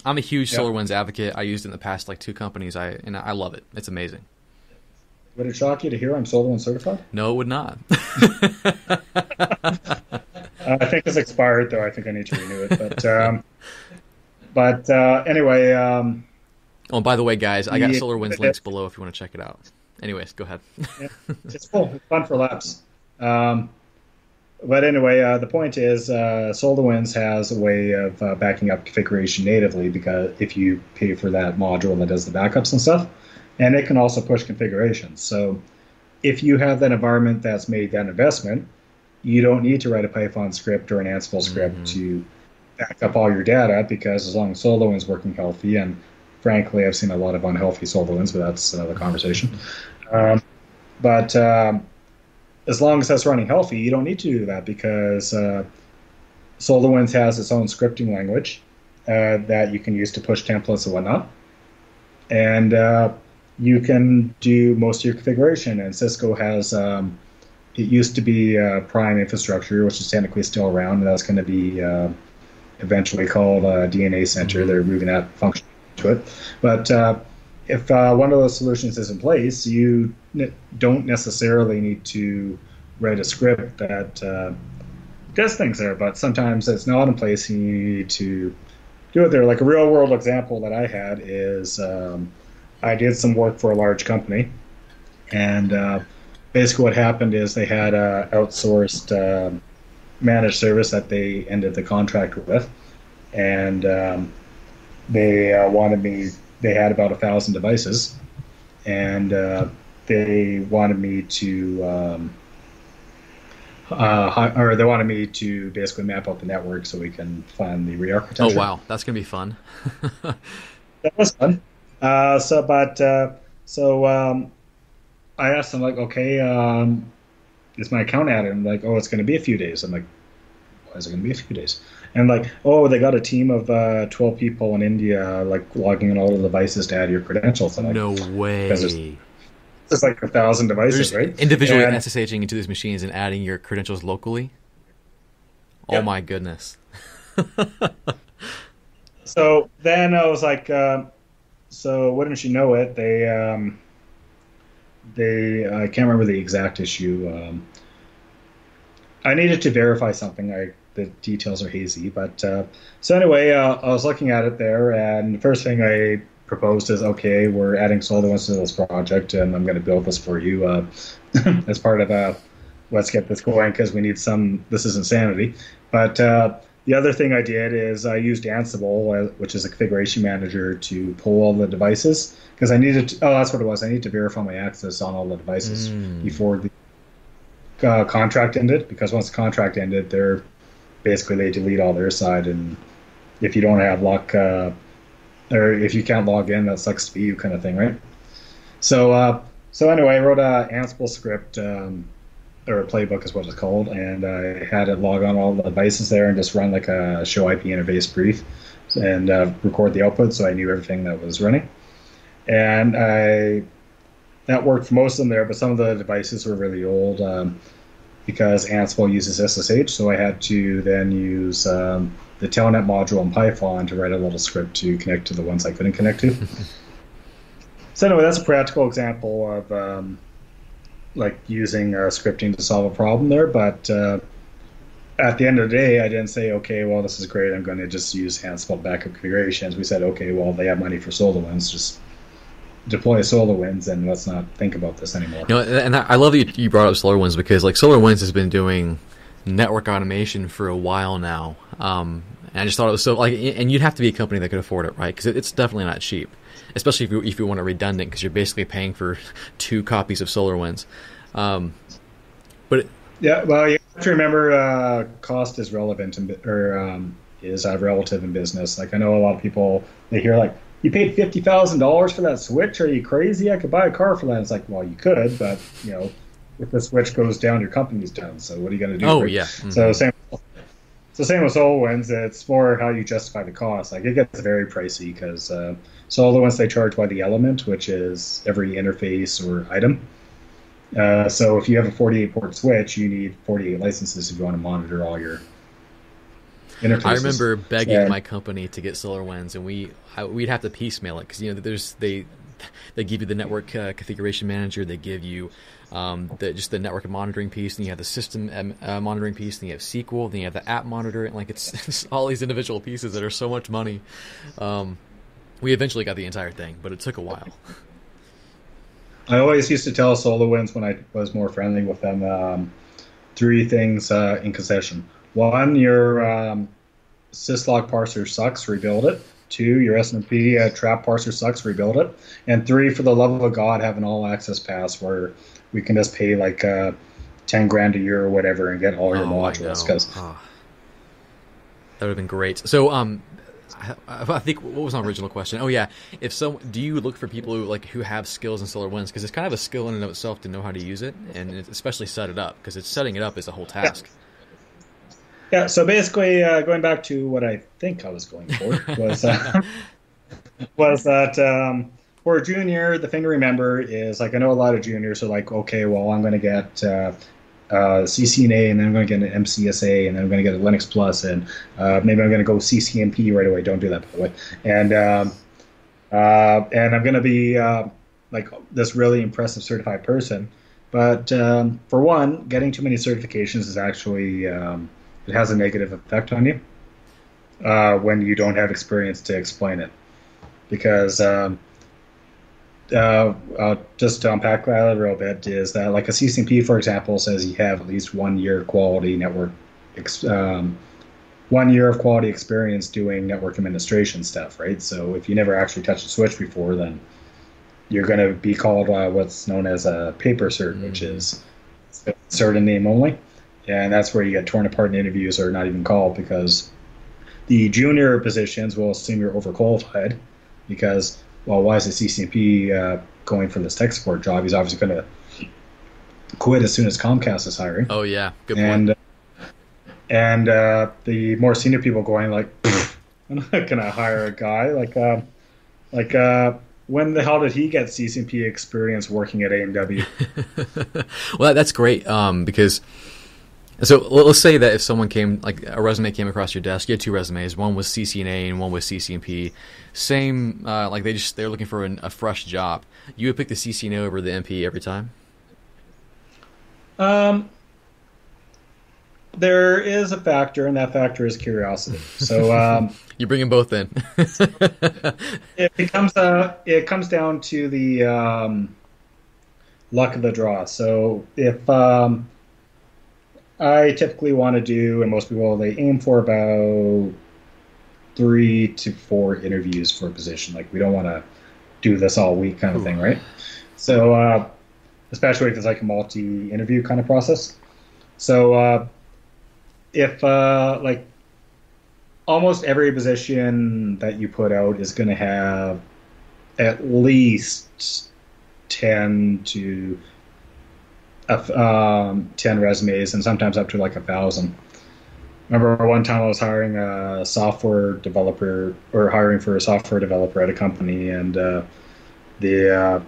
I'm a huge yep. SolarWinds advocate. I used it in the past like two companies. I and I love it. It's amazing. Would it shock you to hear I'm SolarWinds certified? No, it would not. uh, I think it's expired though. I think I need to renew it. But um, but uh, anyway. Um, oh, by the way, guys, I got yeah, SolarWinds links below if you want to check it out. Anyways, go ahead. yeah, it's cool. It's fun for labs. Um, but anyway, uh, the point is, uh, SolarWinds has a way of uh, backing up configuration natively because if you pay for that module that does the backups and stuff, and it can also push configurations. So if you have that environment that's made that investment, you don't need to write a Python script or an Ansible script mm-hmm. to back up all your data because as long as SolarWinds working healthy, and frankly, I've seen a lot of unhealthy SolarWinds, but that's another conversation. Um, but um, as long as that's running healthy, you don't need to do that because uh, SolarWinds has its own scripting language uh, that you can use to push templates and whatnot. And uh, you can do most of your configuration. And Cisco has, um, it used to be uh, Prime Infrastructure, which is technically still around, and that's going to be uh, eventually called uh, DNA Center. They're moving that function to it. But if uh, one of those solutions is in place, you ne- don't necessarily need to write a script that uh, does things there. But sometimes it's not in place, and you need to do it there. Like a real world example that I had is um, I did some work for a large company, and uh, basically what happened is they had a outsourced uh, managed service that they ended the contract with, and um, they uh, wanted me they had about a thousand devices, and uh, they wanted me to, um, uh, or they wanted me to basically map out the network so we can find the re-architecture. Oh wow, that's gonna be fun. that was fun. Uh, so, but uh, so um, I asked them like, okay, um, is my account added? And like, oh, it's gonna be a few days. I'm like, why is it gonna be a few days? And like oh they got a team of uh, 12 people in india like logging in all the devices to add your credentials. And no way. it's like a thousand devices right? individually and, sshing into these machines and adding your credentials locally? Oh my goodness. So then i was like uh, so wouldn't you know it they um, they i can't remember the exact issue um, i needed to verify something i the details are hazy. But uh, so anyway, uh, I was looking at it there, and the first thing I proposed is, okay, we're adding SolarWinds to this project, and I'm going to build this for you uh, as part of a uh, let's get this going because we need some. This is insanity. But uh, the other thing I did is I used Ansible, uh, which is a configuration manager, to pull all the devices because I needed. To, oh, that's what it was. I need to verify my access on all the devices mm. before the uh, contract ended because once the contract ended, they're basically they delete all their side, and if you don't have luck, uh, or if you can't log in, that sucks to be you, kind of thing, right? So, uh, so anyway, I wrote a Ansible script. Um, or a playbook is what it's called, and I had it log on all the devices there and just run like a show IP interface brief and uh, record the output, so I knew everything that was running. And I that worked for most of them there, but some of the devices were really old um, because Ansible uses SSH, so I had to then use um, the Telnet module in Python to write a little script to connect to the ones I couldn't connect to. so anyway, that's a practical example of um, like using uh, scripting to solve a problem there, but uh, at the end of the day, I didn't say, okay, well, this is great. I'm going to just use Ansible backup configurations. We said, okay, well, they have money for SolarWinds. Just deploy SolarWinds and let's not think about this anymore. You know, and I love that you brought up SolarWinds because like SolarWinds has been doing network automation for a while now. Um, and I just thought it was so like, and you'd have to be a company that could afford it, right? Because it's definitely not cheap, especially if you if you want it redundant, because you're basically paying for two copies of SolarWinds. Um, but it, yeah, well, you have to remember uh, cost is relevant in, or um, is uh, relative in business. Like I know a lot of people they hear like you paid fifty thousand dollars for that switch. Are you crazy? I could buy a car for that. It's like, well, you could, but you know, if the switch goes down, your company's done. So what are you going to do? Oh yeah. Mm-hmm. So same. So same with SolarWinds. It's more how you justify the cost. Like it gets very pricey because uh, SolarWinds they charge by the element, which is every interface or item. Uh, so if you have a 48 port switch, you need 48 licenses if you want to monitor all your interfaces. I remember begging my company to get SolarWinds, and we I, we'd have to piecemeal it because you know there's they they give you the network uh, configuration manager, they give you um, the, just the network monitoring piece, and you have the system um, uh, monitoring piece, and you have SQL, then you have the app monitor, and like it's, it's all these individual pieces that are so much money. Um, we eventually got the entire thing, but it took a while. I always used to tell SolarWinds when I was more friendly with them um, three things uh, in concession. One, your um, syslog parser sucks, rebuild it. Two, your SNMP uh, trap parser sucks, rebuild it. And three, for the love of God, have an all access pass where we can just pay like uh, 10 grand a year or whatever and get all your oh, modules. Because oh. that would have been great. So, um, I think what was my original question? Oh yeah, if so, do you look for people who like who have skills in SolarWinds because it's kind of a skill in and of itself to know how to use it and especially set it up because it's setting it up is a whole task. Yeah. Yeah so basically, uh, going back to what I think I was going for was uh, was that um, for a junior, the thing to remember is like I know a lot of juniors are like, okay, well, I'm going to get uh, uh, CCNA, and then I'm going to get an MCSA, and then I'm going to get a Linux Plus, and uh, maybe I'm going to go CCNP right away. Don't do that, by the way. And um, uh, and I'm going to be uh, like this really impressive certified person. But um, for one, getting too many certifications is actually um, it has a negative effect on you uh, when you don't have experience to explain it, because um, uh, uh, just to unpack that a little bit is that like a CCNP, for example, says you have at least one year quality network, ex- um, one year of quality experience doing network administration stuff, right? So if you never actually touched a switch before, then you're going to be called uh, what's known as a paper cert, mm-hmm. which is cert in name only, and that's where you get torn apart in interviews or not even called because the junior positions will assume you're overqualified because well, why is the CCNP uh, going for this tech support job? He's obviously going to quit as soon as Comcast is hiring. Oh yeah, good and, point. And uh, the more senior people going like, I'm not going to hire a guy like, uh, like uh, when the hell did he get CCNP experience working at A&W? well, that's great um, because so let's say that if someone came, like a resume came across your desk, you had two resumes. One was CCNA and one was CCNP. Same, uh, like they just they're looking for an, a fresh job. You would pick the CCNA over the MP every time. Um, there is a factor, and that factor is curiosity. So um, you bring them both in. it becomes a. It comes down to the um, luck of the draw. So if um, I typically want to do, and most people they aim for about three to four interviews for a position. Like we don't want to do this all week kind of Ooh. thing, right? So, uh, especially if it's like a multi-interview kind of process. So uh, if uh, like almost every position that you put out is going to have at least 10 to um, 10 resumes and sometimes up to like a thousand remember one time i was hiring a software developer or hiring for a software developer at a company and uh, the uh,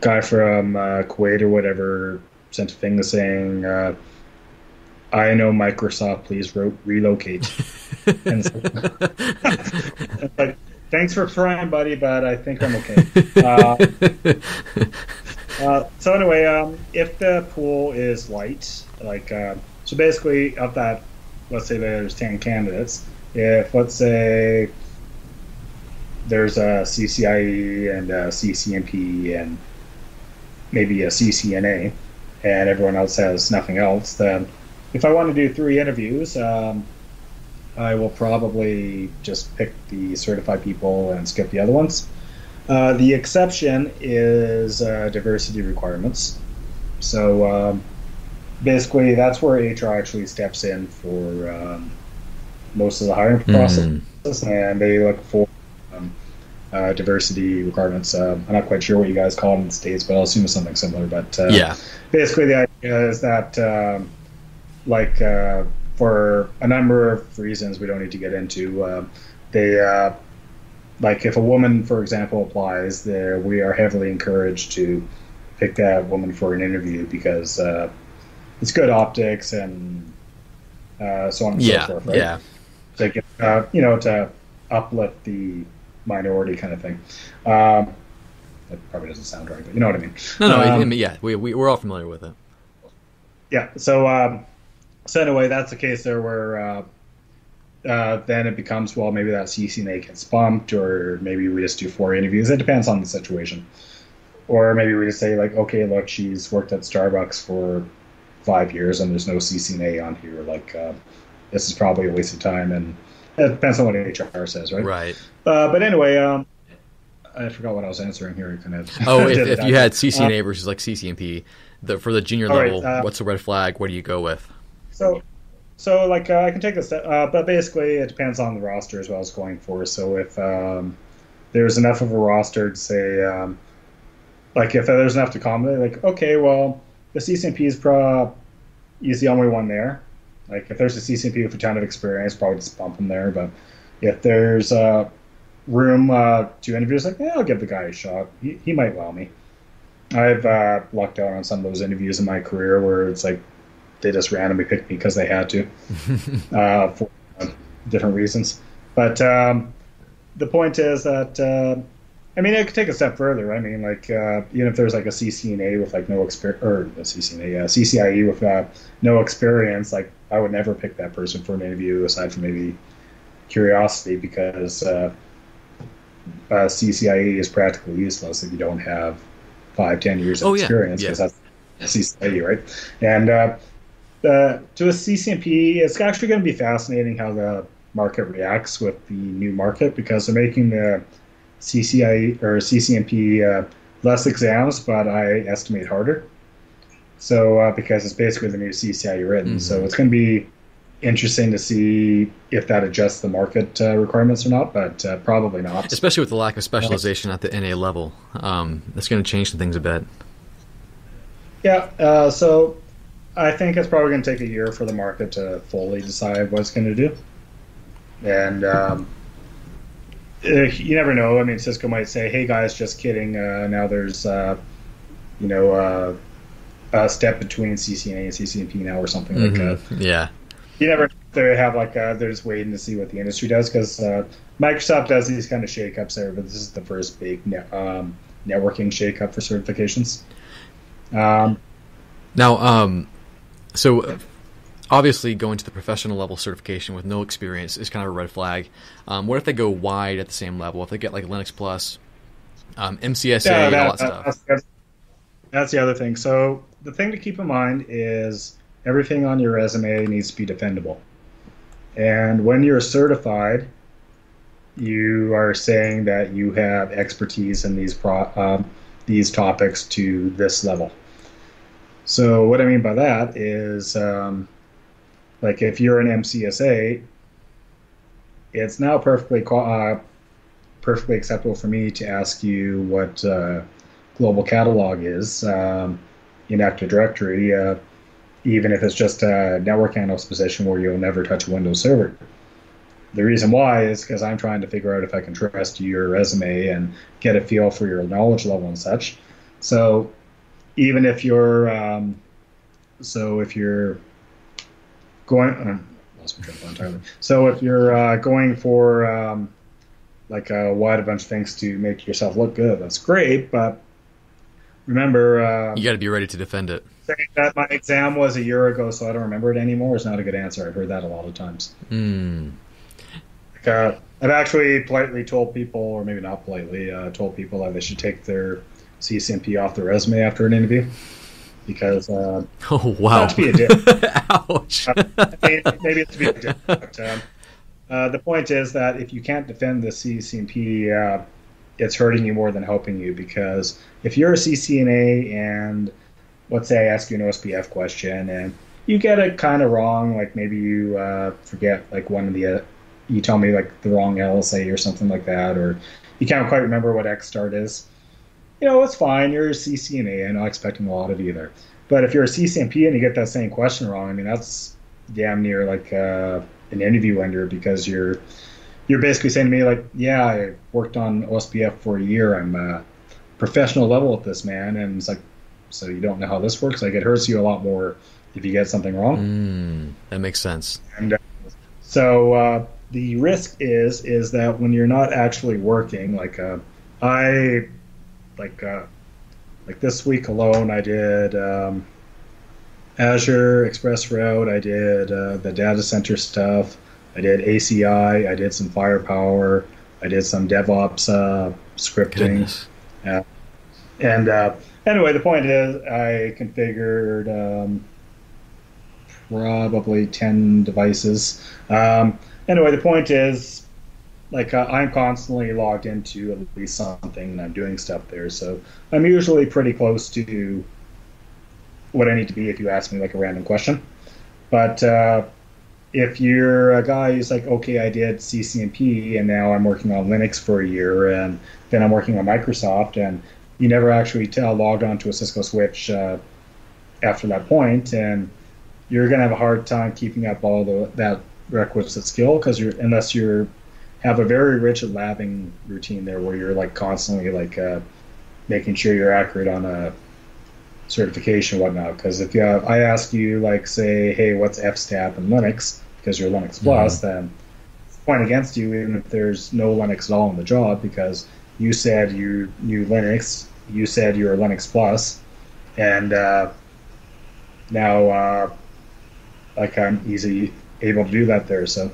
guy from uh, kuwait or whatever sent a thing saying uh, I know Microsoft, please ro- relocate. and like, thanks for trying, buddy, but I think I'm okay. Uh, uh, so anyway, um, if the pool is light, like uh, so, basically of that, let's say there's ten candidates. If let's say there's a CCIE and a CCNP and maybe a CCNA, and everyone else has nothing else, then if I want to do three interviews, um, I will probably just pick the certified people and skip the other ones. Uh, the exception is uh, diversity requirements. So um, basically, that's where HR actually steps in for um, most of the hiring hmm. process, mm-hmm. and they look for um, uh, diversity requirements. Uh, I'm not quite sure what you guys call it in the states, but I'll assume it's something similar. But uh, yeah, basically, the idea is that um, like uh, for a number of reasons we don't need to get into. Uh, they uh, like if a woman, for example, applies, there we are heavily encouraged to pick that woman for an interview because uh, it's good optics and uh, so on and yeah, so forth. Right? Yeah, to get, uh, you know to uplift the minority kind of thing. Um, that probably doesn't sound right, but you know what I mean. No, no, um, yeah, we, we we're all familiar with it. Yeah, so um, so anyway, that's the case there where uh, then it becomes well maybe that CCNA gets bumped or maybe we just do four interviews. It depends on the situation. Or maybe we just say like, okay, look, she's worked at Starbucks for five years and there's no CCNA on here. Like uh, this is probably a waste of time, and it depends on what HR says, right? Right. Uh, but anyway, um, I forgot what I was answering here. Kind of. Oh, if, if you had CCNA uh, versus like CCNP, the, for the junior level, right, uh, what's the red flag? What do you go with? So, so like uh, I can take step, uh, but basically it depends on the roster as well as going for. So if um, there's enough of a roster to say, um, like if there's enough to accommodate, like okay, well the CCNP is pro is the only one there. Like if there's a CCNP with a ton of experience, probably just bump them there. But if there's uh, room uh, to interviews, like yeah, I'll give the guy a shot. He, he might wow me. I've uh, lucked out on some of those interviews in my career where it's like they just randomly picked me because they had to uh, for uh, different reasons. But um, the point is that uh, I mean, it could take a step further. I mean, like uh, even if there's like a CCNA with like no experience, or a CCNA, CCIE with uh, no experience, like I would never pick that person for an interview aside from maybe curiosity because uh, uh, CCIE is practically useless if you don't have five, ten years of oh, experience because yeah. that's CCIE, right? And uh, to a CCNP, it's actually going to be fascinating how the market reacts with the new market because they're making the CCI or CCNP uh, less exams, but I estimate harder. So uh, because it's basically the new CCIE written, mm-hmm. so it's going to be interesting to see if that adjusts the market uh, requirements or not, but uh, probably not. Especially with the lack of specialization at the NA level, um, it's going to change things a bit. Yeah. Uh, so I think it's probably going to take a year for the market to fully decide what it's going to do. And um, eh, you never know. I mean, Cisco might say, "Hey guys, just kidding. Uh, now there's, uh, you know, uh, a step between CCNA and CCNP now, or something mm-hmm. like that." Yeah. You never. They have like uh, they're just waiting to see what the industry does because uh, Microsoft does these kind of shakeups there, but this is the first big ne- um, networking shakeup for certifications. Um, now, um, so obviously going to the professional level certification with no experience is kind of a red flag. Um, what if they go wide at the same level? If they get like Linux Plus, um, MCSA, yeah, that, all that stuff. That's, that's, the other thing. So the thing to keep in mind is everything on your resume needs to be defendable. And when you're certified, you are saying that you have expertise in these pro, um, these topics to this level. So what I mean by that is, um, like if you're an MCSA, it's now perfectly uh, perfectly acceptable for me to ask you what uh, global catalog is um, in Active Directory, uh, even if it's just a network analyst position where you'll never touch a Windows server. The reason why is because I'm trying to figure out if I can trust your resume and get a feel for your knowledge level and such. So even if you're um, so if you're going uh, lost my train entirely. So if you're uh, going for um, like a wide bunch of things to make yourself look good, that's great. But remember, uh, you got to be ready to defend it. Saying that my exam was a year ago, so I don't remember it anymore is not a good answer. I've heard that a lot of times. Mm. Like, uh, I've actually politely told people, or maybe not politely, uh, told people that they should take their CCNP off the resume after an interview because uh, oh wow, not to be a dick. Ouch. uh, maybe, maybe it's to be a dick. But, um, uh, the point is that if you can't defend the CCNP, uh, it's hurting you more than helping you because if you're a CCNA and let's say I ask you an OSPF question and you get it kind of wrong, like maybe you uh, forget like one of the, uh, you tell me like the wrong LSA or something like that, or you can't quite remember what ExStart is you know, it's fine. You're a CCNA. I'm not expecting a lot of either. But if you're a CCNP and you get that same question wrong, I mean, that's damn near like uh, an interview ender because you're you're basically saying to me like, yeah, I worked on OSPF for a year. I'm a professional level at this, man. And it's like, so you don't know how this works? Like, it hurts you a lot more if you get something wrong. Mm, that makes sense. And uh, so uh, the risk is is that when you're not actually working, like uh, I like uh, like this week alone, I did um, Azure ExpressRoute. I did uh, the data center stuff. I did ACI. I did some firepower. I did some DevOps uh, scripting. Yeah. And uh, anyway, the point is, I configured um, probably 10 devices. Um, anyway, the point is, like uh, I'm constantly logged into at least something and I'm doing stuff there. So I'm usually pretty close to what I need to be if you ask me like a random question. But uh, if you're a guy who's like, okay, I did CCNP and now I'm working on Linux for a year and then I'm working on Microsoft and you never actually tell logged onto a Cisco switch uh, after that point and you're going to have a hard time keeping up all the that requisite skill because you're unless you're have a very rigid labbing routine there where you're like constantly like uh, making sure you're accurate on a certification whatnot. Because if you have, I ask you like say, hey, what's fstat in Linux because you're Linux Plus, mm-hmm. then point against you even if there's no Linux at all in the job because you said you knew Linux, you said you were Linux Plus, and uh, now uh, like I'm easy able to do that there. So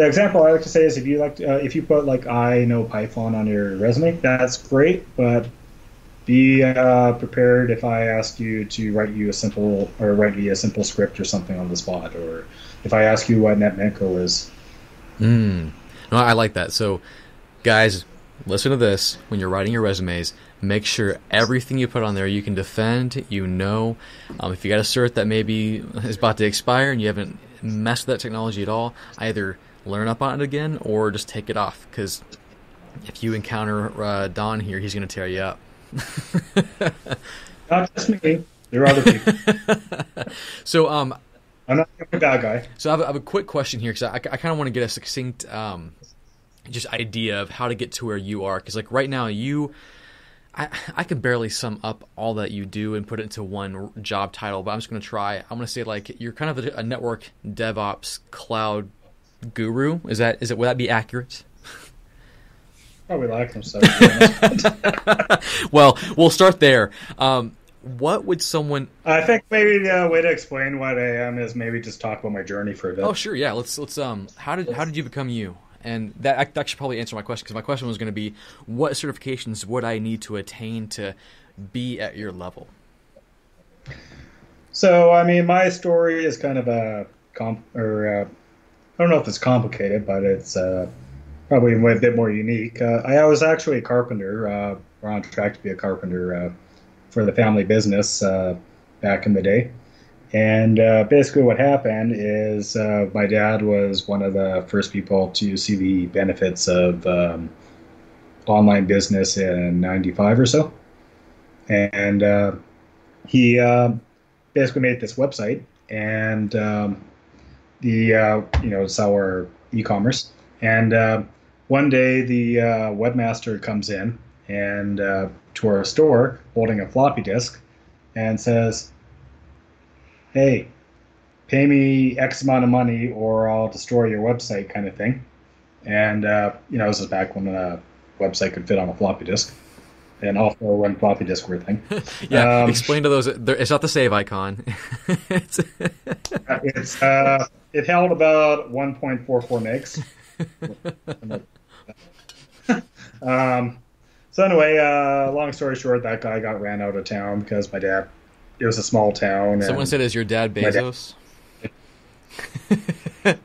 the example I like to say is if you like to, uh, if you put like I know Python on your resume, that's great, but be uh, prepared if I ask you to write you a simple or write me a simple script or something on the spot, or if I ask you what Netmiko is. Mm. No, I like that. So, guys, listen to this when you're writing your resumes. Make sure everything you put on there you can defend. You know, um, if you got a cert that maybe is about to expire and you haven't messed with that technology at all, either learn up on it again or just take it off because if you encounter uh, Don here, he's going to tear you up. not just me. There are other people. so, um, I'm not a bad guy. So I have, I have a quick question here because I, I kind of want to get a succinct, um, just idea of how to get to where you are. Because like right now, you, I, I can barely sum up all that you do and put it into one job title. But I'm just going to try. I'm going to say like you're kind of a, a network DevOps cloud guru. Is that is it? Would that be accurate? Probably like them so. well, we'll start there. Um, what would someone? I think maybe the way to explain what I am is maybe just talk about my journey for a bit. Oh, sure, yeah. Let's let's um. How did how did you become you? And that that should probably answer my question because my question was going to be, what certifications would I need to attain to be at your level? So, I mean, my story is kind of a comp or a I don't know if it's complicated, but it's uh, probably a bit more unique. Uh, I was actually a carpenter. Uh, we're on track to be a carpenter uh, for the family business. Uh, back in the day. And uh, basically, what happened is my dad was one of the first people to see the benefits of um, online business in '95 or so, and he basically made this website and um, the uh, you know it's our e-commerce. And uh, one day, the webmaster comes in and to our store holding a floppy disk and says hey, pay me X amount of money or I'll destroy your website kind of thing. And, uh, you know, this is back when a website could fit on a floppy disk. And also when floppy disk were a thing. yeah, um, explain to those. It's not the save icon. it's it's uh, it held about 1.44 megs. um, so anyway, uh, long story short, that guy got ran out of town because my dad it was a small town. Someone said, "Is your dad Bezos?" Dad...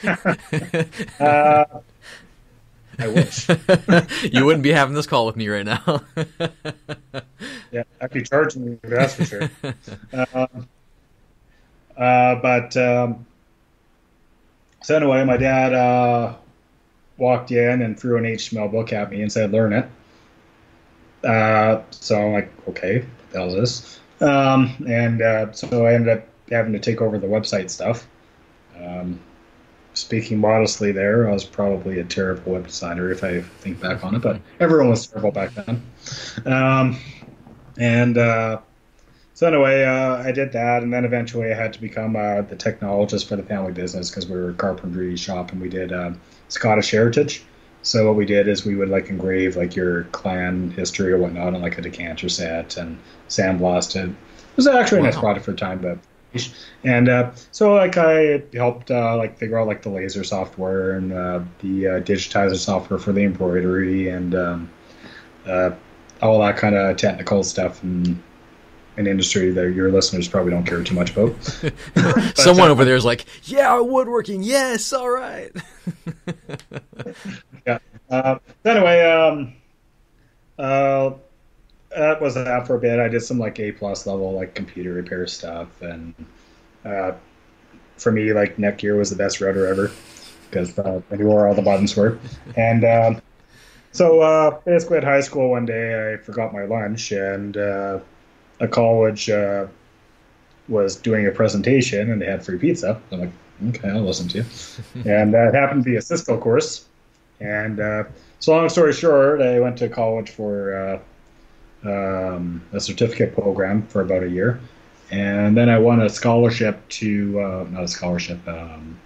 uh, I wish you wouldn't be having this call with me right now. yeah, I'd be charging you. That's for sure. Uh, uh, but um, so anyway, my dad uh, walked in and threw an HTML book at me and said, "Learn it." Uh, so I'm like, "Okay, what the hell is this?" Um, and uh, so I ended up having to take over the website stuff. Um, speaking modestly, there, I was probably a terrible web designer if I think back on it, but everyone was terrible back then. Um, and uh, so anyway, uh, I did that, and then eventually I had to become uh, the technologist for the family business because we were a carpentry shop and we did uh, Scottish heritage. So what we did is we would like engrave like your clan history or whatnot on like a decanter set and sandblasted. It was actually a wow. nice product for the time, but and uh, so like I helped uh, like figure out like the laser software and uh, the uh, digitizer software for the embroidery and um, uh, all that kind of technical stuff and an industry that your listeners probably don't care too much about. Someone uh, over there is like, "Yeah, woodworking, yes, all right." yeah. Uh, anyway, um, uh, that was that for a bit. I did some like A plus level like computer repair stuff, and uh, for me, like Netgear was the best router ever because uh, I knew where all the buttons were. And um, so uh, basically, at high school, one day I forgot my lunch, and uh, a college uh, was doing a presentation and they had free pizza. I'm like, okay, I'll listen to you. and that happened to be a Cisco course. And uh, so, long story short, I went to college for uh, um, a certificate program for about a year. And then I won a scholarship to, uh, not a scholarship, um,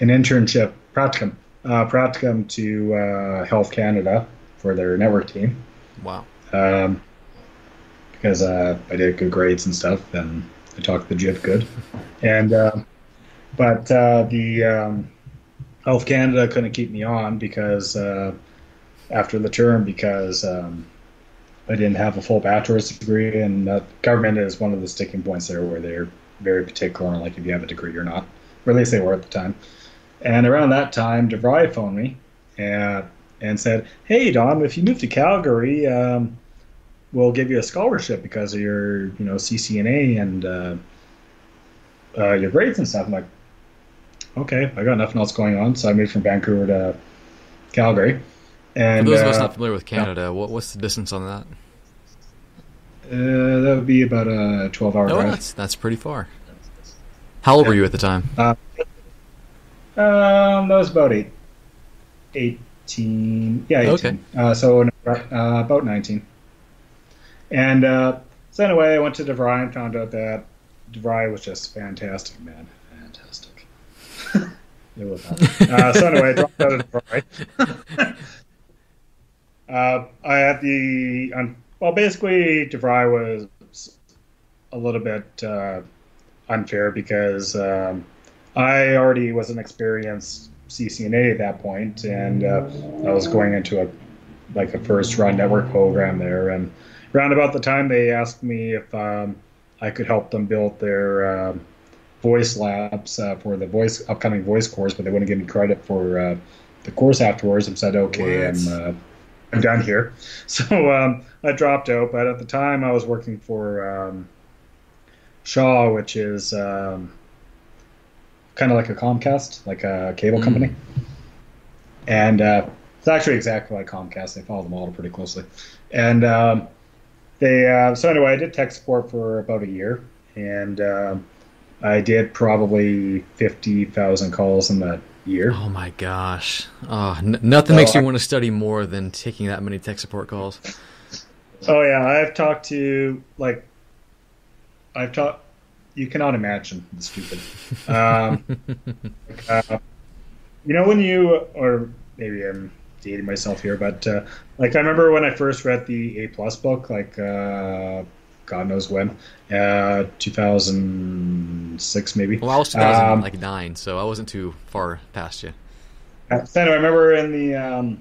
an internship, practicum, uh, practicum to uh, Health Canada for their network team. Wow. Um, because uh, I did good grades and stuff, and I talked the JIT good. And uh, but uh, the um, Health Canada couldn't keep me on because uh, after the term because um, I didn't have a full bachelor's degree, and government is one of the sticking points there where they're very particular on like if you have a degree or not, or at least they were at the time. And around that time, DeVry phoned me and and said, "Hey Don, if you move to Calgary." Um, will give you a scholarship because of your you know CCNA and uh, uh, your grades and stuff. I'm like, okay, I got nothing else going on, so I moved from Vancouver to Calgary. And for those of us uh, not familiar with Canada, what, what's the distance on that? Uh, that would be about a 12 hour oh, drive. That's, that's pretty far. How old yeah. were you at the time? Uh, um, that was about eight, 18. Yeah, 18. Okay. Uh, so uh, about 19. And uh, so anyway, I went to DeVry and found out that DeVry was just fantastic, man, fantastic. it was. Uh, so anyway, I dropped out of DeVry. uh, I had the um, well, basically DeVry was a little bit uh, unfair because um, I already was an experienced CCNA at that point, and uh, I was going into a like a first run network program there, and around about the time they asked me if um, I could help them build their uh, voice labs uh, for the voice upcoming voice course, but they wouldn't give me credit for uh, the course afterwards. I said, okay, what? I'm uh, I'm done here. So um, I dropped out, but at the time I was working for um, Shaw, which is um, kind of like a Comcast, like a cable Mm. company, and uh, it's actually exactly like Comcast. They follow the model pretty closely, and um, they. Uh, so anyway, I did tech support for about a year, and um, I did probably fifty thousand calls in that year. Oh my gosh. Oh, n- nothing So makes me I- want to study more than taking that many tech support calls. Oh yeah, I've talked to like I've talked. You cannot imagine the stupid. Um, like, uh, you know when you or maybe I'm dating myself here, but uh, like I remember when I first read the A plus book, like uh, God knows when, uh, 2006 maybe. Well, I was Um, 2009, so I wasn't too far past you. Uh, So anyway, I remember in the um,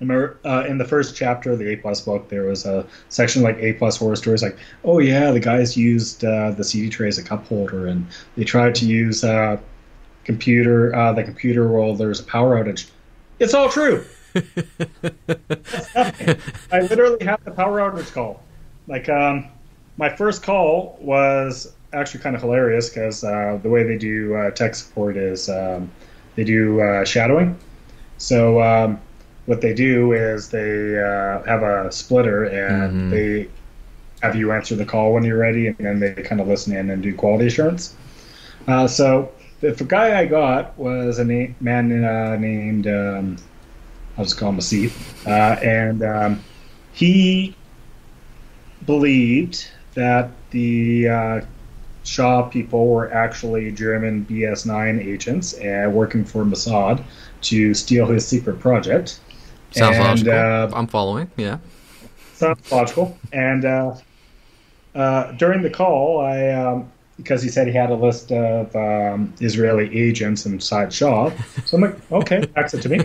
I remember uh, in the first chapter of the A plus book, there was a section like A plus horror stories, like oh yeah, the guys used uh, the CD tray as a cup holder, and they tried to use uh, computer uh, the computer while there's a power outage. It's all true. I literally had the power outage call. Like um, my first call was actually kind of hilarious because uh, the way they do uh, tech support is um, they do uh, shadowing. So um, what they do is they uh, have a splitter and Mhm. they have you answer the call when you're ready, and then they kind of listen in and do quality assurance. Uh, so the, the guy I got was a na- man uh, named um, I'll just call him Asif, uh, and um, he believed that the uh, Shaw people were actually German BS9 agents uh, working for Mossad to steal his secret project. Sounds and, logical. Uh, I'm following. Yeah. sounds logical. And uh, uh, during the call, I um, because he said he had a list of um, Israeli agents inside Shaw, so I'm like, okay, fax it to me.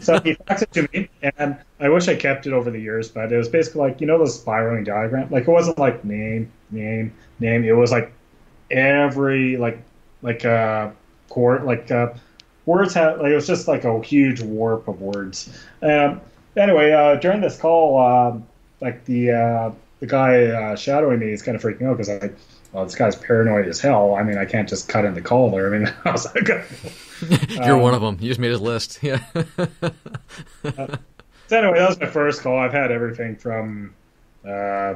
So he faxed it to me, and I wish I kept it over the years, but it was basically like you know the spiraling diagram. Like it wasn't like name, name, name. It was like every like like uh court, like uh words had like it was just like a huge warp of words. Um, anyway, uh, during this call, um, like the uh, the guy uh, shadowing me is kind of freaking out because I. Well, this guy's paranoid as hell. I mean, I can't just cut in the call there. I mean, I was like, You're Um, one of them. You just made his list. Yeah. So anyway, that was my first call. I've had everything from uh,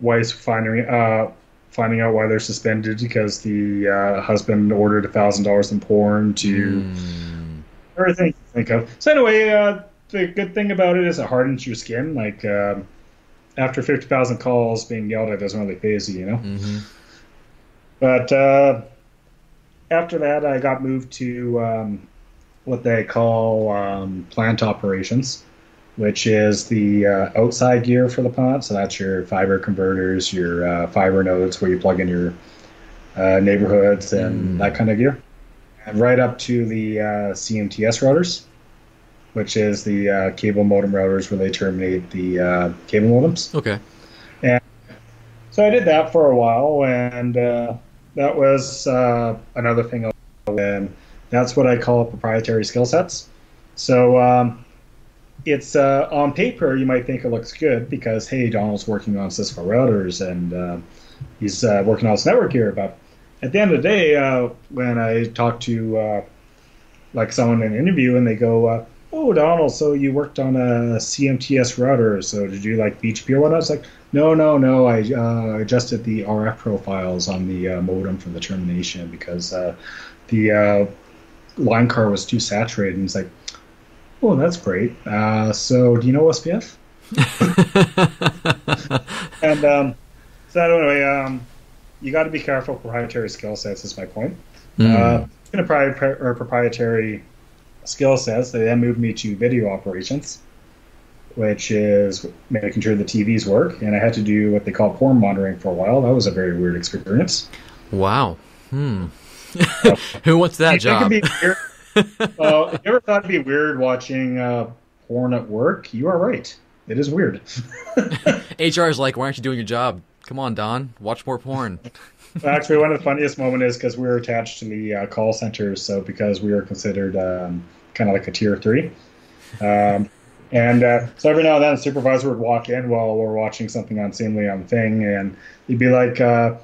wives finding uh, finding out why they're suspended because the uh, husband ordered a thousand dollars in porn to Mm. everything you think of. So anyway, uh, the good thing about it is it hardens your skin. Like um, after fifty thousand calls, being yelled at doesn't really phase you, you know. hmm But uh, after that, I got moved to um, what they call um, plant operations, which is the uh, outside gear for the plant. So that's your fiber converters, your uh, fiber nodes where you plug in your uh, neighborhoods and Mm. that kind of gear. And right up to the uh, CMTS routers, which is the uh, cable modem routers where they terminate the uh, cable modems. Okay. So I did that for a while, and uh, that was uh, another thing. And that's what I call proprietary skill sets. So um, it's uh, on paper, you might think it looks good because hey, Donald's working on Cisco routers and uh, he's uh, working on his network here. But at the end of the day, uh, when I talk to uh, like someone in an interview and they go, "Oh, Donald, so you worked on a CMTS router? So did you like BGP or whatnot?" It's like, no, no, no. I uh, adjusted the RF profiles on the uh, modem for the termination because uh, the uh, line card was too saturated. And it's like, oh, that's great. Uh, so do you know SPF? And um, so anyway, um, you got to be careful. Proprietary skill sets is my point. Mm. Uh, in a pri- or proprietary skill sets, they then moved me to video operations, which is making sure the TVs work. And I had to do what they call porn monitoring for a while. That was a very weird experience. wow. Hmm. Who wants that job? think be weird? well, if you ever thought it'd be weird watching uh, porn at work, you are right. It is weird. HR is like, why aren't you doing your job? Come on, Don. Watch more porn. Actually, one of the funniest moments is because we were attached to the uh, call centers, so because we were considered um, kind of like a tier three. Um, and uh, so every now and then, a supervisor would walk in while we're watching something on Seamly on thing, and he'd be like, uh,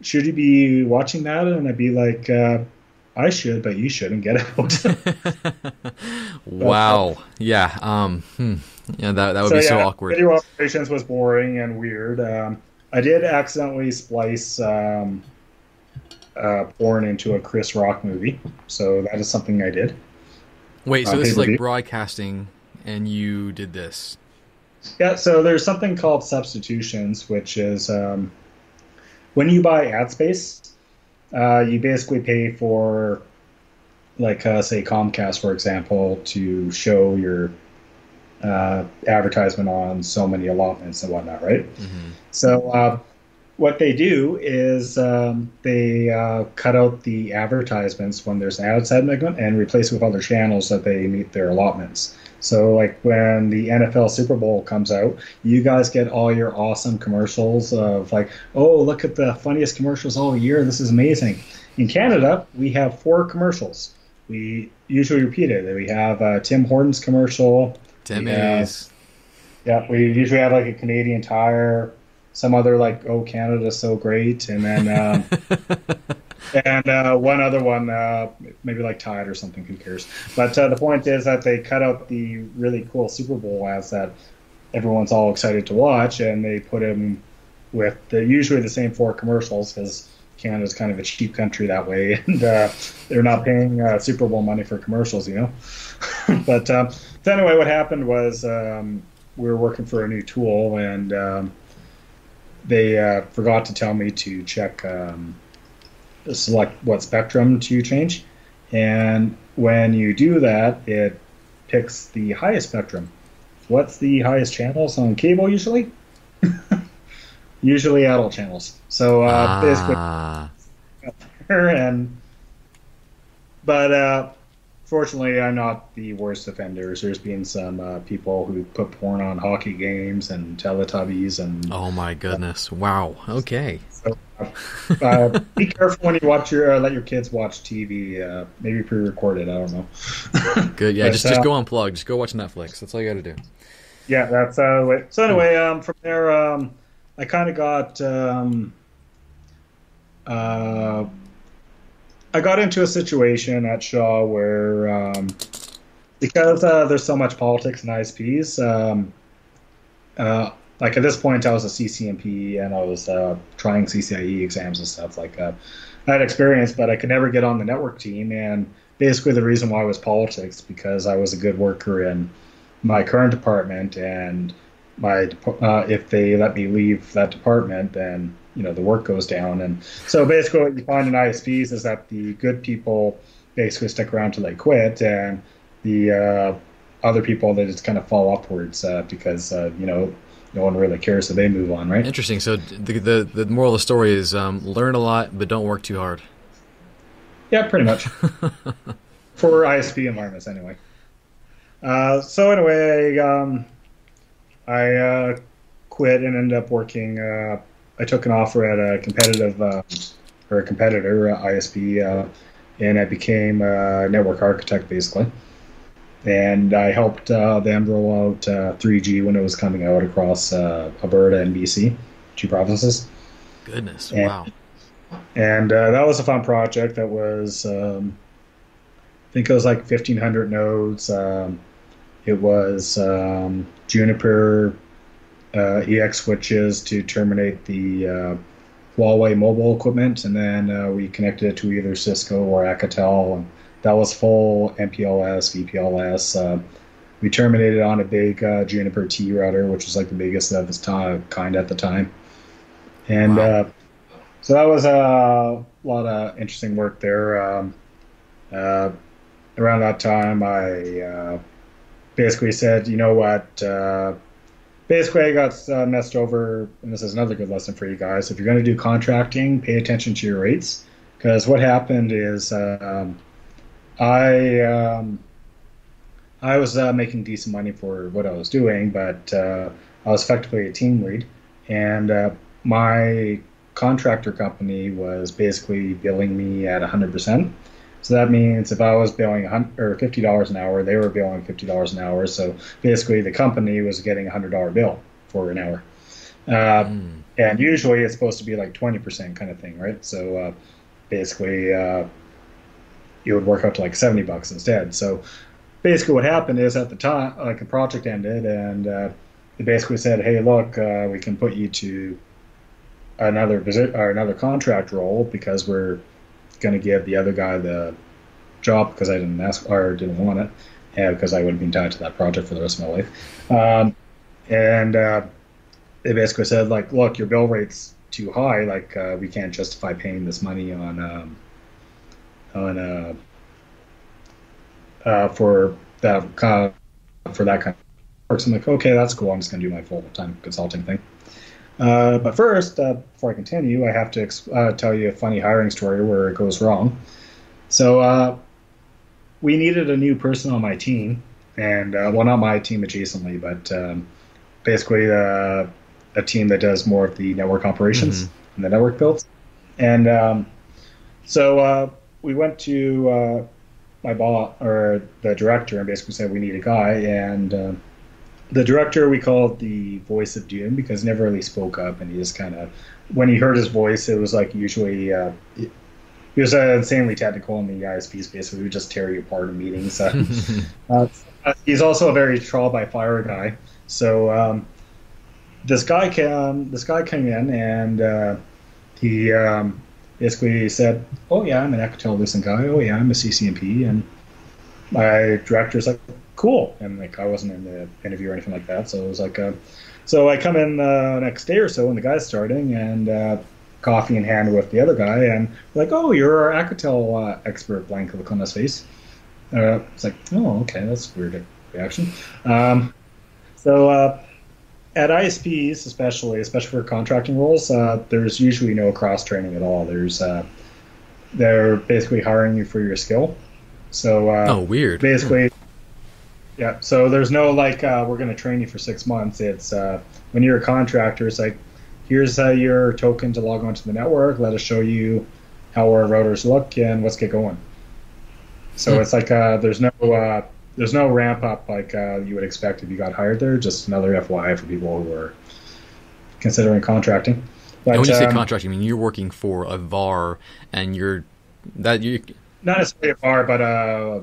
should you be watching that? And I'd be like, uh, I should, but you shouldn't get out. wow. Yeah. Um, hmm. Yeah, that, that would so, be so yeah, awkward. Video operations was boring and weird. Um, I did accidentally splice um, uh, porn into a Chris Rock movie, so that is something I did. Wait, so this is like broadcasting, and you did this? Yeah. So there's something called substitutions, which is um, when you buy ad space, uh, you basically pay for, like, uh, say Comcast, for example, to show your uh, advertisement on so many allotments and whatnot, right? Mm-hmm. So uh, what they do is um, they uh, cut out the advertisements when there's an ad segment and replace it with other channels that they meet their allotments. So like when the NFL Super Bowl comes out, you guys get all your awesome commercials of like, oh look at the funniest commercials all year. This is amazing. In Canada, we have four commercials. We usually repeat it. We have a Tim Hortons commercial. Timmy's. Yeah, we usually have like a Canadian Tire, some other like oh Canada's so great, and then um, and uh, one other one, uh, maybe like Tide or something. Who cares? But uh, the point is that they cut out the really cool Super Bowl ads that everyone's all excited to watch, and they put them with the, usually the same four commercials because Canada's kind of a cheap country that way, and uh, they're not paying uh, Super Bowl money for commercials, you know. but um, so anyway, what happened was um, we were working for a new tool, and um, they uh, forgot to tell me to check um, select what spectrum to change, and when you do that, it picks the highest spectrum. What's the highest channels on cable usually? usually adult channels. So uh, ah. basically, and but uh, fortunately, I'm not the worst offenders. There's been some uh, people who put porn on hockey games and Teletubbies and. Oh my goodness! Wow. Okay. So, uh, be careful when you watch your uh, let your kids watch TV. Uh, maybe pre-recorded. I don't know. Good. Yeah. but, just just uh, go unplug. Just go watch Netflix. That's all you got to do. Yeah, that's uh. So anyway, um, from there, um, I kind of got um, uh I got into a situation at Shaw where um, because uh, there's so much politics in ISPs, um, uh, like at this point I was a CCNP and I was uh, trying CCIE exams and stuff like that. I had experience, but I could never get on the network team. And basically, the reason why was politics because I was a good worker in my current department, and my uh, if they let me leave that department, then you know the work goes down. And so basically, what you find in ISPs is that the good people basically stick around till they quit, and the uh, other people they just kind of fall upwards uh, because uh, you know no one really cares, so they move on, right? Interesting. So the the, the moral of the story is um, learn a lot, but don't work too hard. Yeah, pretty much. For ISP environments, anyway. Uh, so anyway, um, I uh, quit and ended up working uh, I took an offer at a competitive uh, or a competitor uh, ISP, uh, and I became a network architect basically. And I helped uh, them roll out 3G uh, when it was coming out across uh, Alberta and BC, two provinces. Goodness, and, wow! And that was a fun project. That was, um, I think it was like 1,500 nodes. Um, it was um, Juniper uh, EX switches to terminate the uh, Huawei mobile equipment, and then uh, we connected it to either Cisco or Alcatel. And that was full MPLS, VPLS. Uh, we terminated on a big uh, Juniper T router, which was like the biggest of its time, kind at the time. And wow. Uh, so that was a lot of interesting work there. Um, around that time, I basically said, you know what, basically I got uh, messed over, and this is another good lesson for you guys. If you're going to do contracting, pay attention to your rates, because what happened is um, I um, I was uh, making decent money for what I was doing, but uh, I was effectively a team lead, and uh, my contractor company was basically billing me at 100 percent. So that means if I was billing or fifty dollars an hour, they were billing fifty dollars an hour. So basically, the company was getting a hundred dollar bill for an hour. Uh, mm. and usually it's supposed to be like 20% kind of thing, right? So uh, basically, uh, it would work out to like 70 bucks instead. So basically, what happened is at the time, like the project ended, and uh, they basically said, "Hey, look, uh, we can put you to another visit or another contract role because we're going to give the other guy the job because I didn't ask or didn't want it, because I would have been tied to that project for the rest of my life." Um, and uh, they basically said, like, look, your bill rate's too high. Like, uh, we can't justify paying this money on um, on uh, uh, for that uh, for that kind of work. So I'm like, okay, that's cool. I'm just gonna do my full time consulting thing. Uh, but first, uh, before I continue, I have to ex- uh, tell you a funny hiring story where it goes wrong. So uh, we needed a new person on my team, and uh, well, not my team adjacently, but um, basically uh, a team that does more of the network operations Mhm. and the network builds. And um, so uh, we went to uh, my boss or the director and basically said we need a guy. And uh, the director we called the voice of doom because he never really spoke up, and he just kind of when he heard his voice, it was like usually. Uh, he was uh, insanely technical in the ISP space. So we would just tear you apart in meetings. Uh, uh, he's also a very trial by fire guy. So um, this guy came, this guy came in and uh, he um, basically said, "Oh yeah, I'm an Alcatel-Lucent guy. Oh yeah, I'm a CCNP." And my director's like, "Cool." And like I wasn't in the interview or anything like that, so it was like, uh, so I come in uh, next day or so, and the guy's starting, and uh, coffee in hand with the other guy, and like, "Oh, you're our Alcatel uh, expert." Blank look on his face. Uh, it's like, "Oh, okay, that's a weird reaction." Um, so uh, at ISPs, especially, especially for contracting roles, uh, there's usually no cross training at all. There's uh, they're basically hiring you for your skill. So uh, oh, weird. basically, yeah. So there's no like uh, we're going to train you for six months. It's uh, when you're a contractor, it's like here's uh, your token to log onto the network. Let us show you how our routers look and let's get going. So Hmm. it's like uh, there's no uh, there's no ramp up like uh, you would expect if you got hired there. Just another FYI for people who are considering contracting. But, and when you say um, contract, you mean you're working for a VAR, and you're that you. not necessarily a VAR, but uh,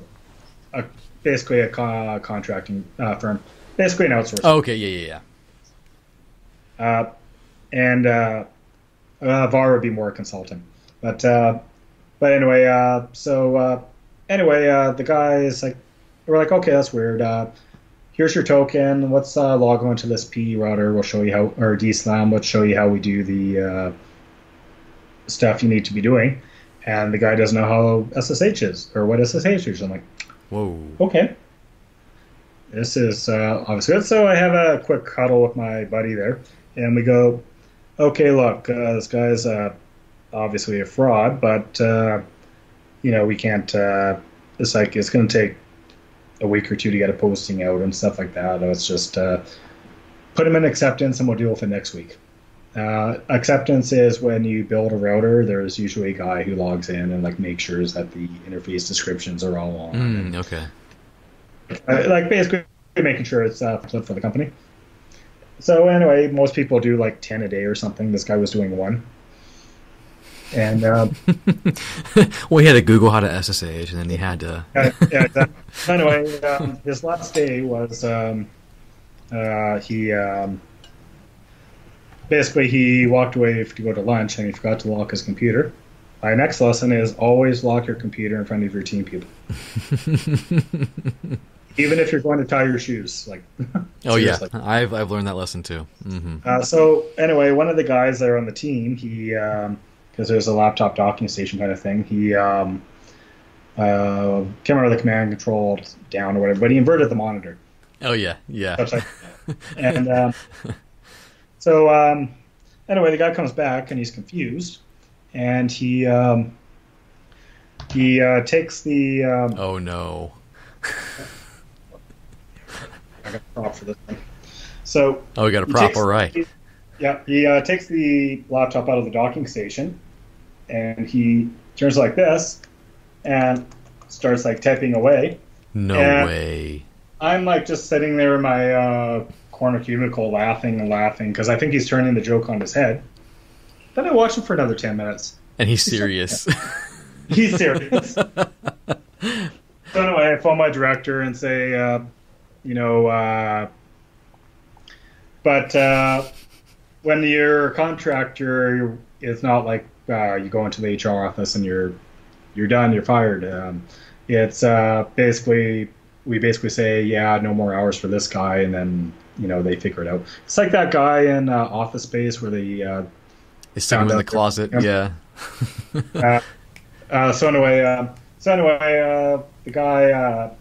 a basically a co- contracting uh, firm, basically an outsourcing. Oh, okay, yeah, yeah, yeah. Uh, and uh, uh, VAR would be more consulting. But uh, but anyway, uh, so uh, anyway, uh, the guy is like, we're like, okay, that's weird. Uh, here's your token. Let's uh, log on to this P router. We'll show you how, or DSLAM. Let's show you how we do the uh, stuff you need to be doing. And the guy doesn't know how SSH is or what SSH is. I'm like, Whoa. okay. This is uh, obviously good. So I have a quick cuddle with my buddy there, and we go, okay, look, uh, this guy's uh, obviously a fraud, but uh, you know we can't. Uh, it's like it's going to take a week or two to get a posting out and stuff like that. Let's just uh, put him in acceptance, and we'll deal with it next week. Uh, acceptance is when you build a router. There's usually a guy who logs in and like makes sure that the interface descriptions are all on. Mm, okay. Uh, like basically making sure it's uh, for the company. So anyway, most people do like ten a day or something. This guy was doing one, and uh, well, he had to Google how to SSH, and then he had to. yeah, yeah, exactly. anyway, um, his last day was um, uh, he um, basically he walked away to go to lunch and he forgot to lock his computer. My next lesson is always lock your computer in front of your team people, even if you're going to tie your shoes. Like, oh yeah. I've I've learned that lesson too. hmm Uh, so anyway, one of the guys there on the team, he because there's a laptop docking station kind of thing. He um, uh, can't remember the command control down or whatever, but he inverted the monitor. Oh yeah, yeah. And um, so um, anyway, the guy comes back and he's confused, and he um, he uh, takes the um, oh no. I got a prop for this one. So Oh, we got a prop. takes- All right. he- yeah, he uh, takes the laptop out of the docking station, and he turns like this, and starts like typing away. No Yeah. way. I'm like just sitting there in my uh, corner cubicle laughing and laughing because I think he's turning the joke on his head. Then I watch him for another 10 minutes. And he's serious. he's serious. so anyway, I phone my director and say, uh, you know, uh, but uh, when your contractor is not like uh, you go into the HR office and you're you're done, you're fired. Um, it's uh, basically we basically say, yeah, no more hours for this guy, and then you know they figure it out. It's like that guy in uh, Office Space where they uh, they stick him in the closet. Yeah. uh, uh, so anyway, uh, so anyway, uh, the guy, uh,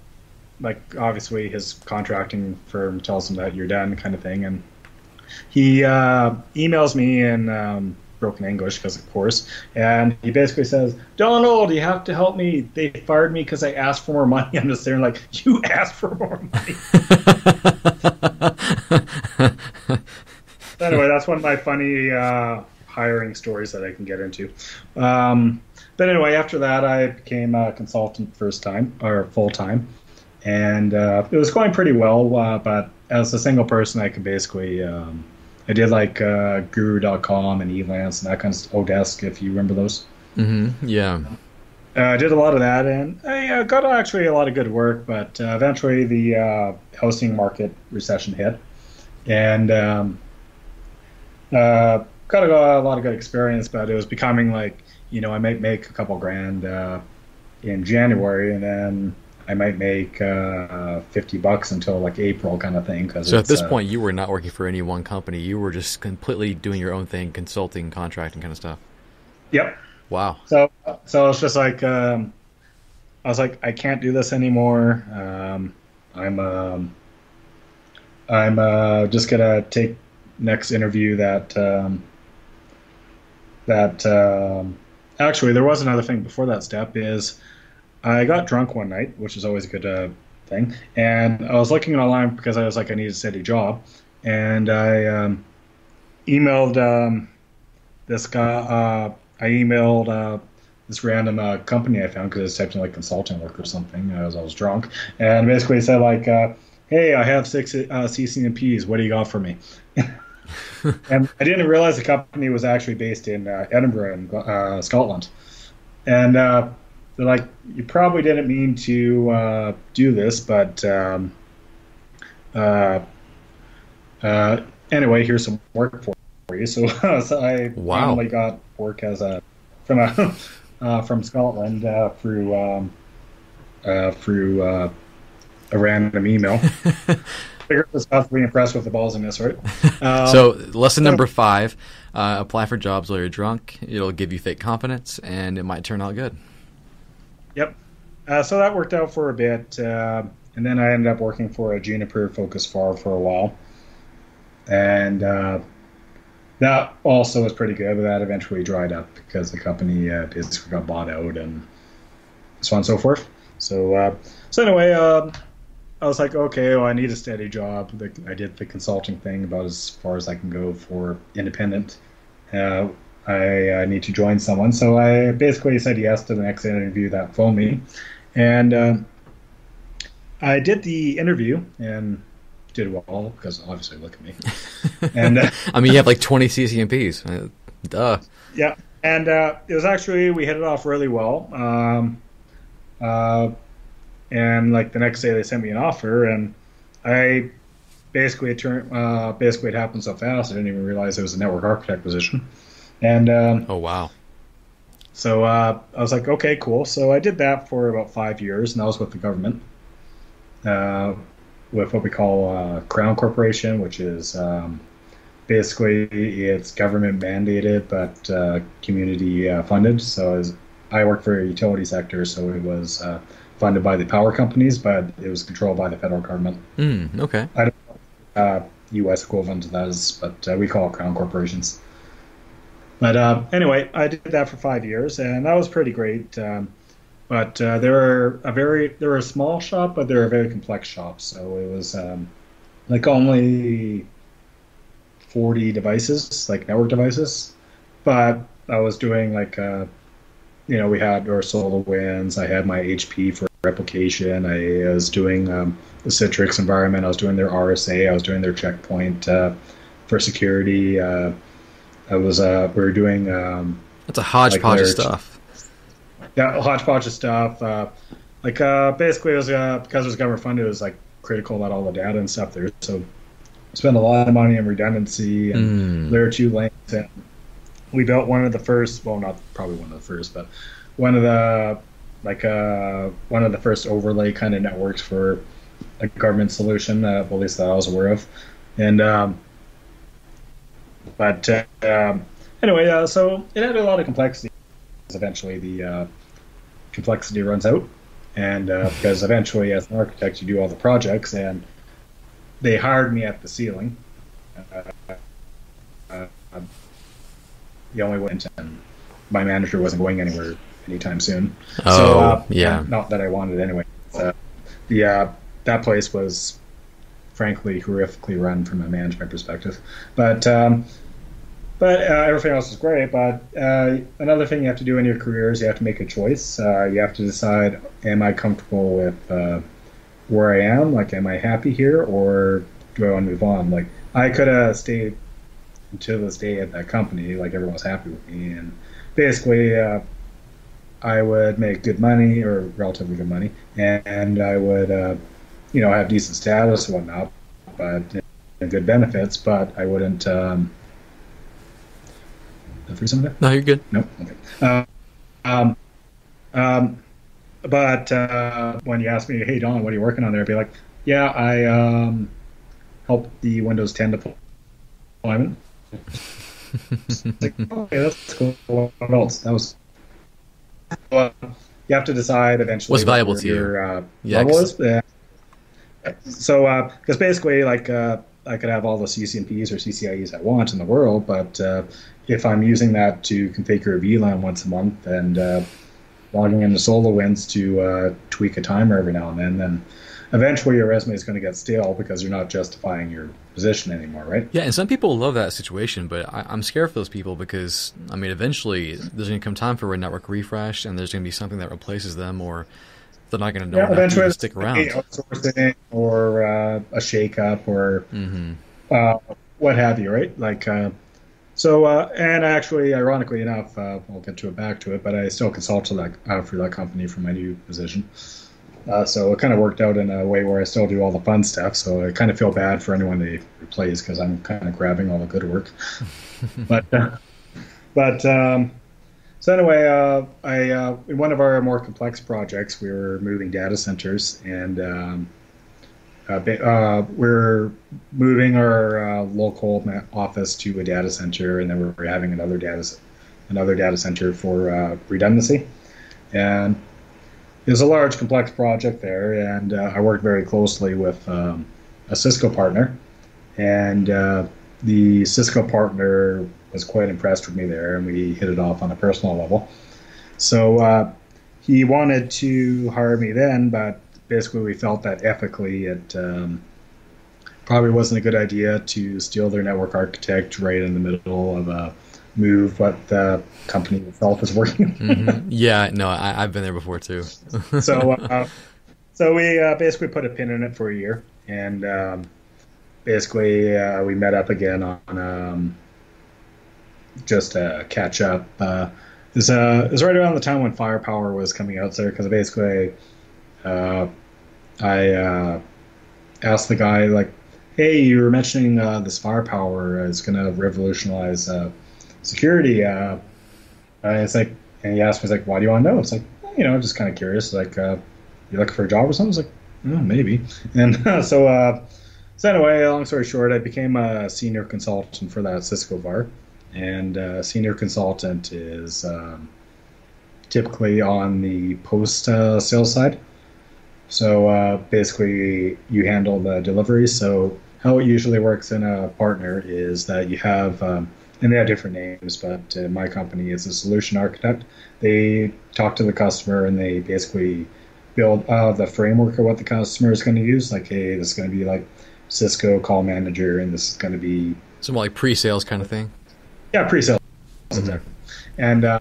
like obviously his contracting firm tells him that you're done, kind of thing, and he uh, emails me and um, broken English because of course, and he basically says, "Donald, you have to help me. They fired me because I asked for more money." I'm just there like, "You asked for more money." anyway, that's one of my funny uh, hiring stories that I can get into. Um, but anyway, after that, I became a consultant first time or full time, and uh, it was going pretty well. Uh, but as a single person, I could basically um, I did like uh, Guru.com and Elance and that kind of Odesk, if you remember those. Mm-hmm. Yeah. Uh, I did a lot of that, and I uh, got actually a lot of good work. But uh, eventually, the uh, housing market recession hit, and um, uh, got a, a, lot of good experience. But it was becoming like, you know, I might make a couple grand uh, in January, and then I might make uh, fifty bucks until like April, kind of thing. Cause so at this uh, point, you were not working for any one company. You were just completely doing your own thing, consulting, contracting, kind of stuff. Yep. Wow. So so it's just like um, I was like, I can't do this anymore. Um, I'm um, I'm uh, just gonna take next interview that um, that um, actually there was another thing before that step is I got drunk one night, which is always a good uh, thing. And I was looking online because I was like, I need a steady job. And I um, emailed um, this guy, uh, I emailed uh, this random uh, company I found because I was typing like consulting work or something as I was drunk. And basically said, like, uh, hey, I have six uh, CCNPs. What do you got for me? and I didn't realize the company was actually based in uh, Edinburgh, in Scotland. And they're like, you probably didn't mean to uh, do this, but um, uh, uh, anyway, here's some work for you. So, so I wow. finally got work as a from a uh, from Scotland uh, through um, uh, through a random email. Figure this out to be impressed with the balls in this, right? Um, so, lesson number five: apply for jobs while you're drunk. It'll give you fake confidence, and it might turn out good. Yep. Uh, so that worked out for a bit, uh, and then I ended up working for a Juniper Focus farm for a while, and uh, that also was pretty good. But that eventually dried up because the company uh, basically got bought out and so on and so forth. So uh, so anyway, um, I was like, okay, well, I need a steady job. I did the consulting thing about as far as I can go for independent. I uh, need to join someone. So I basically said yes to the next interview that phoned me. And uh, I did the interview and did well because obviously look at me. And uh, I mean, you have like 20 CCNPs. Uh, duh. Yeah. And uh, it was actually, we hit it off really well. Um, uh, and like the next day they sent me an offer and I basically it turned, basically it happened so fast I didn't even realize it was a network architect position. And um, oh wow. So uh, I was like, okay, cool. So I did that for about five years, and I was with the government, uh, with what we call uh, Crown Corporation, which is um, basically it's government mandated but uh, community uh, funded. So was, I worked for a utility sector, so it was uh, funded by the power companies, but it was controlled by the federal government. Mm, okay. I don't know U.S. equivalent to that is, but we call it Crown Corporations. But uh, anyway, I did that for five years, and that was pretty great. Um, but uh, they were a very they were a small shop, but they were a very complex shop. So it was um, like only forty devices, like network devices. But I was doing like uh, you know we had our SolarWinds. I had my HP for replication. I was doing um, the Citrix environment. I was doing their RSA. I was doing their checkpoint uh, for security. I was uh, we were doing. Um, That's a hodgepodge like of stuff. Yeah, a hodgepodge of stuff. Uh, like uh, basically, it was uh, because it was government funded. It was like critical about all the data and stuff there. So spent a lot of money on redundancy and mm. layer two links and we built one of the first well not probably one of the first but one of the like uh, one of the first overlay kind of networks for a government solution, uh, at least that I was aware of. And um, but uh, um, anyway, uh, so it had a lot of complexity. Eventually, the uh, complexity runs out, and uh, because eventually, as an architect, you do all the projects, and they hired me at the ceiling. the only way, and my manager wasn't going anywhere anytime soon. Oh, so, uh, yeah. Not that I wanted anyway. Uh, the uh, that place was frankly horrifically run from a management perspective, but um, but uh, everything else is great. But uh, another thing you have to do in your career is you have to make a choice. Uh, you have to decide: Am I comfortable with where I am? Like, am I happy here, or do I want to move on? Like, I could have stayed until this day at that company. Like, everyone was happy with me, and basically I would make good money or relatively good money, and I would, uh, you know, have decent status and whatnot, but and good benefits. But I wouldn't. Um, for some of that? No, you're good. No. Okay. Uh, um, um, but uh, when you ask me, hey Don, what are you working on there? I'd be like, yeah, I um, help the Windows 10 deployment. like, okay, that's cool. What else? That was well, you have to decide eventually what's valuable to your, your uh, yeah, level is. Yeah. So, because uh, basically, like, uh, I could have all the CCNPs or CCIEs I want in the world, but uh, if I'm using that to configure a VLAN once a month and uh, logging into SolarWinds to uh, tweak a timer every now and then, then eventually your resume is going to get stale because you're not justifying your position anymore, right? Yeah, and some people love that situation, but I, am scared for those people because I mean, eventually there's going to come time for a network refresh, and there's going to be something that replaces them, or they're not going to know yeah, eventually to stick around, outsourcing or uh, a shakeup or mm-hmm. uh, what have you, right? Like. So, uh, and actually, ironically enough, uh, I'll get to it back to it, but I still consult to that, uh, for that company for my new position. Uh, so it kind of worked out in a way where I still do all the fun stuff. So I kind of feel bad for anyone they replace because I'm kind of grabbing all the good work. but uh, but um, so anyway, uh, I uh, in one of our more complex projects, we were moving data centers, and um, uh, uh, we're moving our local office to a data center, and then we're having another data another data center for redundancy, and it was a large, complex project there, and uh, I worked very closely with um, a Cisco partner, and uh, the Cisco partner was quite impressed with me there, and we hit it off on a personal level. So uh, he wanted to hire me then, but basically we felt that ethically it um, probably wasn't a good idea to steal their network architect right in the middle of a move what the company itself is working. mm-hmm. Yeah, no, I, have been there before too. so, uh, so we uh, basically put a pin in it for a year, and um, basically uh, we met up again on um, just a catch up. Uh, it was, uh, it was right around the time when Firepower was coming out there because basically uh, I uh, asked the guy like, "Hey, you were mentioning uh, this Firepower is going to revolutionize." Uh, security. Uh, and it's like, and he asked me, like, why do you want to know? It's like, you know, just kind of curious. Like, uh, you looking for a job or something? It's like, oh, maybe. And so, uh, so anyway, long story short, I became a senior consultant for that Cisco VAR. And senior consultant is um, typically on the post sales side. So uh, basically, you handle the deliveries. So how it usually works in a partner is that you have um, and they have different names, but uh, my company is a solution architect. They talk to the customer and they basically build uh, the framework of what the customer is going to use. Like, hey, this is going to be like Cisco call manager, and this is going to be some like pre-sales kind of thing. Yeah, pre-sales mm-hmm. exactly. And uh,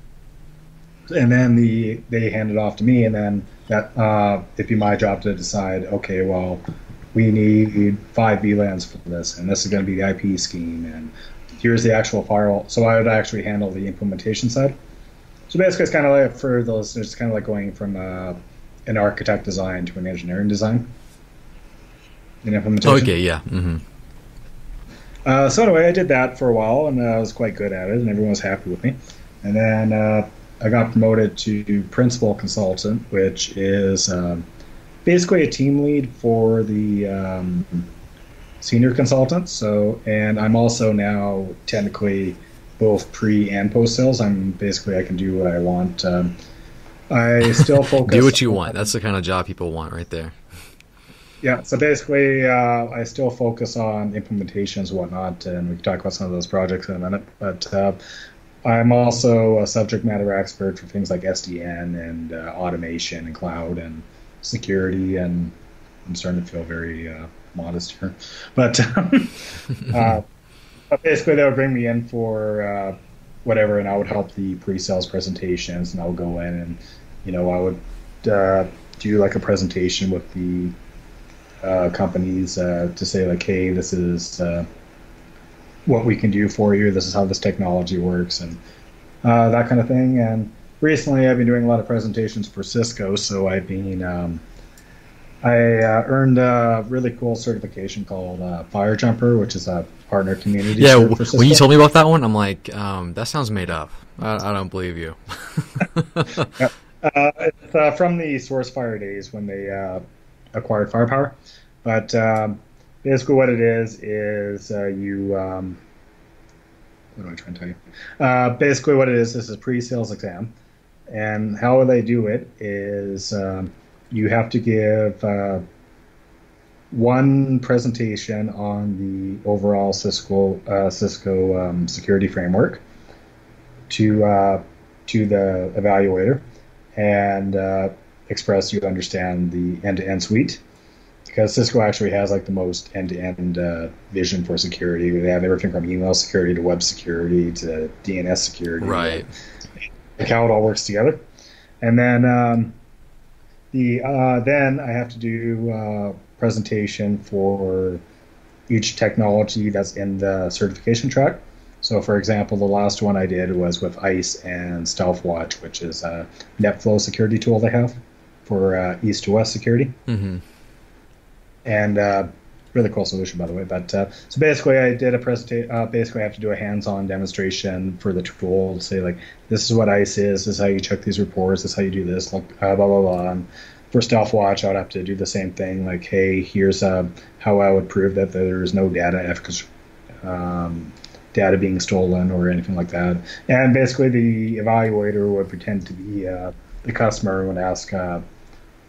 and then the they hand it off to me, and then that uh, it'd be my job to decide. Okay, well, we need five VLANs for this, and this is going to be the IP scheme, and here's the actual firewall. So I would actually handle the implementation side. So basically, it's kind of like for the listeners, it's kind of like going from uh, an architect design to an engineering design in implementation. Okay, yeah. Mm-hmm. Uh, so anyway, I did that for a while, and I was quite good at it, and everyone was happy with me. And then uh, I got promoted to principal consultant, which is um, basically a team lead for the um, senior consultants. So, and I'm also now technically both pre and post sales. I'm basically I can do what I want. Um, I still focus. do what you want. That's the kind of job people want, right there. Yeah. So basically, uh, I still focus on implementations, and whatnot, and we can talk about some of those projects in a minute. But uh, I'm also a subject matter expert for things like SDN and uh, automation and cloud and security, and I'm starting to feel very uh, modest here. But, uh, but basically, they would bring me in for uh, whatever, and I would help the pre-sales presentations, and I would go in and, you know, I would uh, do like a presentation with the uh, companies uh, to say like, hey, this is what we can do for you. This is how this technology works, and uh, that kind of thing. And recently, I've been doing a lot of presentations for Cisco. So I've been um, I uh, earned a really cool certification called uh, Fire Jumper, which is a partner community. Yeah, when you told me about that one, I'm like, um, that sounds made up. I, I don't believe you. yeah. Uh, it's uh, from the SourceFire days when they uh, acquired Firepower, but um, basically what it is is uh, you um, what do I try and tell you? Uh, basically what it is this is pre-sales exam, and how they do it is um, you have to give uh, one presentation on the overall Cisco uh, Cisco um, security framework to uh, to the evaluator and uh, express you understand the end-to-end suite because Cisco actually has like the most end-to-end uh, vision for security. They have everything from email security to web security to DNS security, right? Like how it all works together. And then um, the uh, then I have to do a uh, presentation for each technology that's in the certification track. So, for example, the last one I did was with ISE and StealthWatch, which is a NetFlow security tool they have for uh, east to west security. Mm-hmm and uh, really cool solution by the way. But uh, so basically, I did a presentation. Uh, basically, I have to do a hands-on demonstration for the tool. to Say like, this is what ISE is. This is how you check these reports. This is how you do this. Like blah blah blah. And for StealthWatch, I would have to do the same thing. Like, hey, here's uh, how I would prove that there is no data efficacy. Um, data being stolen or anything like that. And basically, the evaluator would pretend to be uh, the customer and would ask, uh,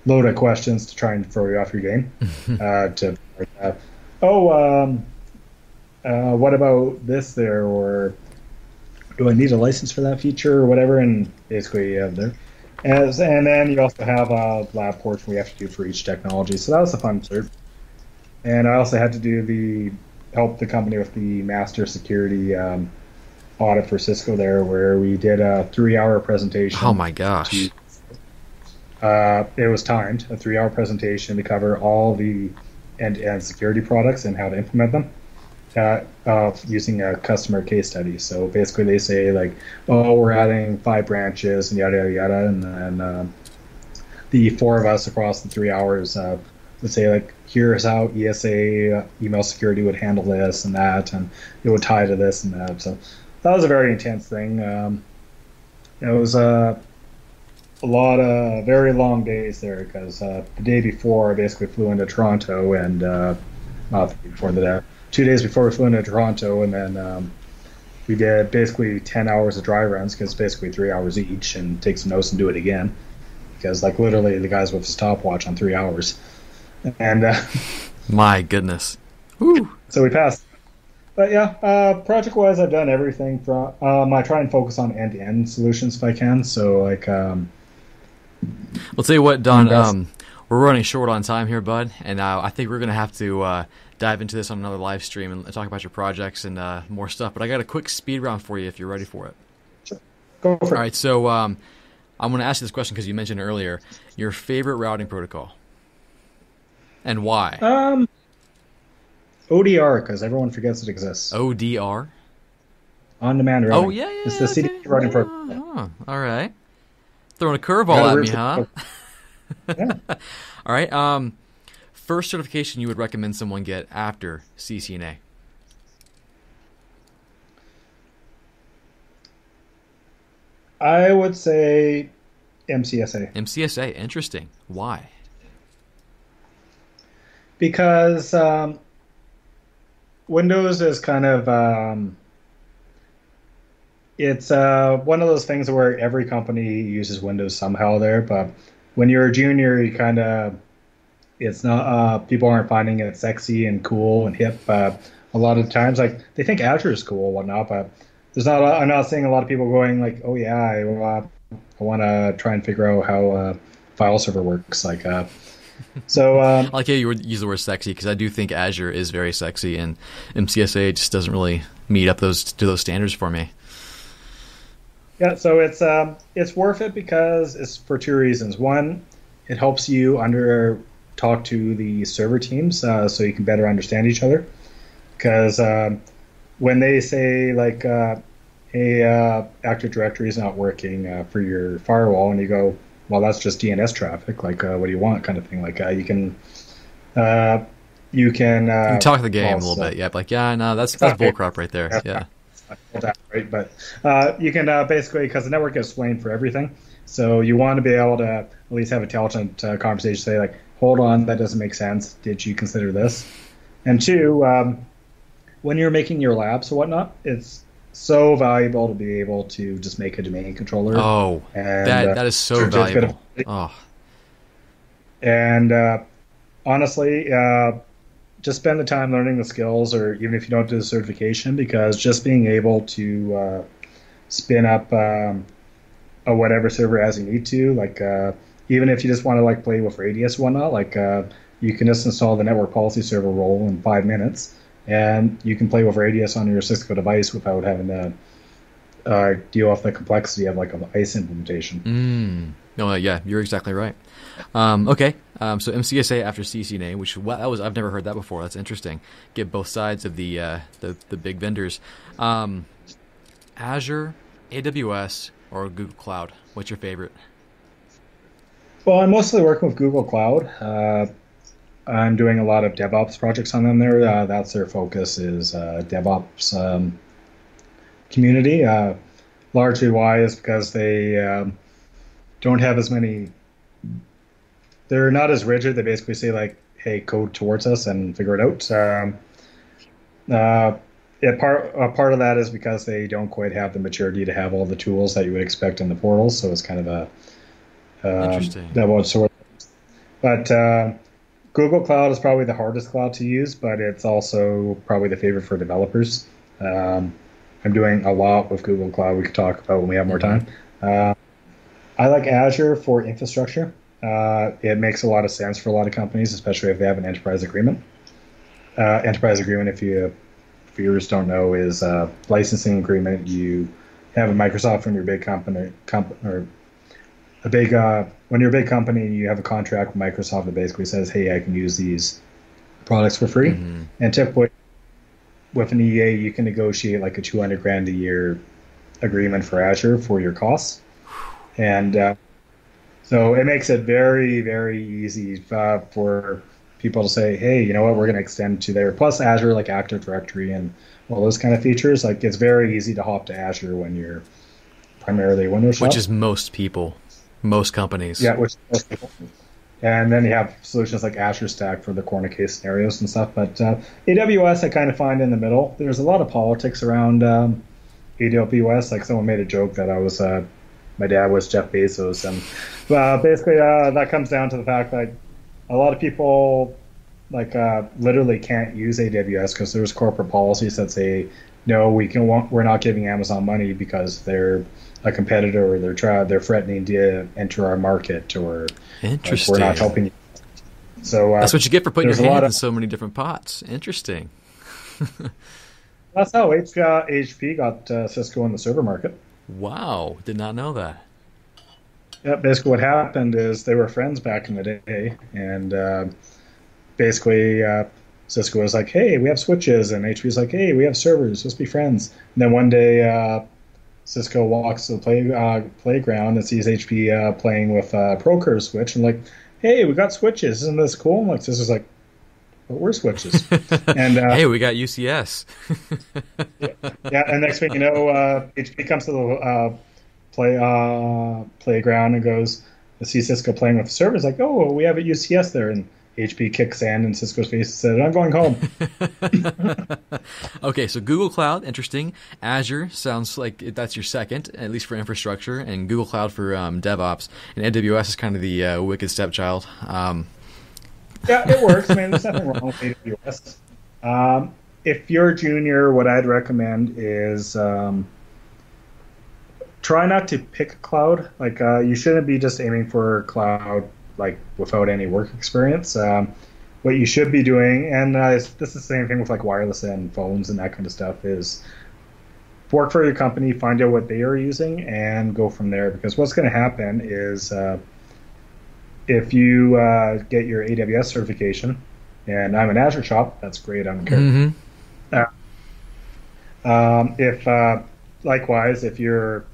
load of questions to try and throw you off your game. uh, to uh, oh, um, uh, what about this there, or do I need a license for that feature or whatever? And basically, you have there. As, and then you also have a lab portion we have to do for each technology. So that was a fun cert. And I also had to do the help the company with the master security um, audit for Cisco there, where we did a three-hour presentation. Oh my gosh! To, uh, it was timed, a three hour presentation to cover all the end to end security products and how to implement them. Uh, uh, using a customer case study. So basically, they say like, "Oh, we're adding five branches and yada yada yada," and then uh, the four of us across the three hours uh, would say like, "Here's how ESA uh, email security would handle this and that, and it would tie to this and that." So that was a very intense thing. Um, it was uh, a lot of very long days there because uh, the day before I basically flew into Toronto and uh, not before the day, two days before we flew into Toronto and then um, we did basically 10 hours of dry runs because basically three hours each and take some notes and do it again because like literally the guys with a stopwatch on three hours and uh, my goodness Woo. so we passed but yeah, uh, project wise, I've done everything from. Um, I try and focus on end to end solutions if I can. So like, um, I'll tell you what, Don. Um, we're running short on time here, bud, and uh, I think we're going to have to uh, dive into this on another live stream and talk about your projects and uh, more stuff. But I got a quick speed round for you if you're ready for it. Sure. Go for All right. So, um, I'm going to ask you this question because you mentioned earlier your favorite routing protocol and why. Um, ODR because everyone forgets it exists. ODR. On-demand routing. Oh yeah, yeah. It's the okay. CDP routing oh, protocol. oh, all right. Throwing a curveball at me, huh? yeah. all right. Um, first certification you would recommend someone get after CCNA. I would say MCSA. MCSA, interesting. Why? Because um, Windows is kind of um, it's uh, one of those things where every company uses Windows somehow there, but when you're a junior, you kind of it's not uh, people aren't finding it sexy and cool and hip. Uh, a lot of times, like they think Azure is cool and whatnot, but there's not. I'm not seeing a lot of people going like, "Oh yeah, I, I want to try and figure out how uh, file server works." Like, uh, so um, I like how you use the word sexy because I do think Azure is very sexy, and MCSA just doesn't really meet up those to those standards for me. Yeah, so it's um, it's worth it because it's for two reasons. One, it helps you under talk to the server teams uh, so you can better understand each other. Because um, when they say like, uh, "Hey, uh, Active Directory is not working uh, for your firewall," and you go, "Well, that's just DNS traffic. Like, uh, what do you want?" kind of thing. Like, uh, you can. you can, you can talk the game well, a little so- bit, yeah. Like, yeah, no, that's that's bullcrap right there. Yeah, that, right? But uh, you can uh, basically, because the network is blamed for everything, so you want to be able to at least have intelligent uh, conversation. Say like, "Hold on, that doesn't make sense. Did you consider this?" And two, um, when you're making your labs or whatnot, it's so valuable to be able to just make a domain controller. Oh, and, that uh, that is so valuable. Oh, And uh, honestly, uh, just spend the time learning the skills, or even if you don't do the certification, because just being able to uh, spin up um, a whatever server as you need to, like uh, even if you just want to like play with Radius whatnot, like uh, you can just install the network policy server role in five minutes, and you can play with Radius on your Cisco device without having to uh, deal with the complexity of like an ISE implementation. mm. no, yeah, you're exactly right. Um, okay, um, so MCSA after CCNA, which that was I've never heard that before. That's interesting. Get both sides of the uh, the, the big vendors. Um, Azure, AWS, or Google Cloud. What's your favorite? Well, I'm mostly working with Google Cloud. Uh, I'm doing a lot of DevOps projects on them there. Uh, that's their focus is uh, DevOps um, community. Uh, largely why is because they um, don't have as many. They're not as rigid. They basically say like, "Hey, code towards us and figure it out." Um, uh, yeah, part a part of that is because they don't quite have the maturity to have all the tools that you would expect in the portal. So it's kind of a um, Interesting. Sort of, but uh, Google Cloud is probably the hardest cloud to use, but it's also probably the favorite for developers. Um, I'm doing a lot with Google Cloud. We could talk about when we have more time. Uh, I like Azure for infrastructure. Uh, it makes a lot of sense for a lot of companies, especially if they have an enterprise agreement. Uh, enterprise agreement, if you if viewers don't know, is a licensing agreement. You have a Microsoft when you're a big company, comp- or a big uh, when you're a big company and you have a contract with Microsoft that basically says, "Hey, I can use these products for free." Mhm. And typically, with an EA, you can negotiate like a 200 grand a year agreement for Azure for your costs, and uh, so it makes it very, very easy uh, for people to say, "Hey, you know what? We're going to extend to there." Plus Azure, like Active Directory and all those kind of features. Like it's very easy to hop to Azure when you're primarily Windows shop. Which is most people, most companies. Yeah, which most people. And then you have solutions like Azure Stack for the corner case scenarios and stuff. But uh, AWS, I kind of find in the middle. There's a lot of politics around um, AWS. Like someone made a joke that I was, uh, my dad was Jeff Bezos, and uh, basically uh, that comes down to the fact that a lot of people like uh, literally can't use AWS because there's corporate policies that say no, we can we're not giving Amazon money because they're a competitor or they're try they're threatening to enter our market or like, we're not helping you. So uh, That's what you get for putting your hand of- in so many different pots. Interesting. that's how H- uh, HP got uh, Cisco in the server market. Wow, did not know that. Yeah, basically what happened is they were friends back in the day, and uh, basically uh, Cisco was like, "Hey, we have switches," and HP was like, "Hey, we have servers. Let's be friends." And then one day, uh, Cisco walks to the play, uh, playground and sees HP uh, playing with a Procurve switch, and like, "Hey, we got switches. Isn't this cool?" And like Cisco's like, "But we're switches." and uh, hey, we got UCS. yeah, yeah, and next thing you know, uh, HP comes to the play playground and goes, "See Cisco playing with the servers, like, "Oh, we have a UCS there," and HP kicks sand in Cisco's face and said, I'm going home. okay, so Google Cloud, interesting. Azure sounds like that's your second, at least for infrastructure, and Google Cloud for um, DevOps. And AWS is kind of the uh, wicked stepchild. Um, yeah, it works. man. there's nothing wrong with AWS. Um, if you're a junior, what I'd recommend is um, try not to pick cloud. Like, uh, you shouldn't be just aiming for cloud like without any work experience. Um, what you should be doing, and uh, this is the same thing with like wireless and phones and that kind of stuff, is work for your company, find out what they are using, and go from there. Because what's going to happen is uh, if you uh, get your AWS certification, and I'm an Azure shop, that's great. I don't care. Mm-hmm. Uh, um, if uh, likewise, if you're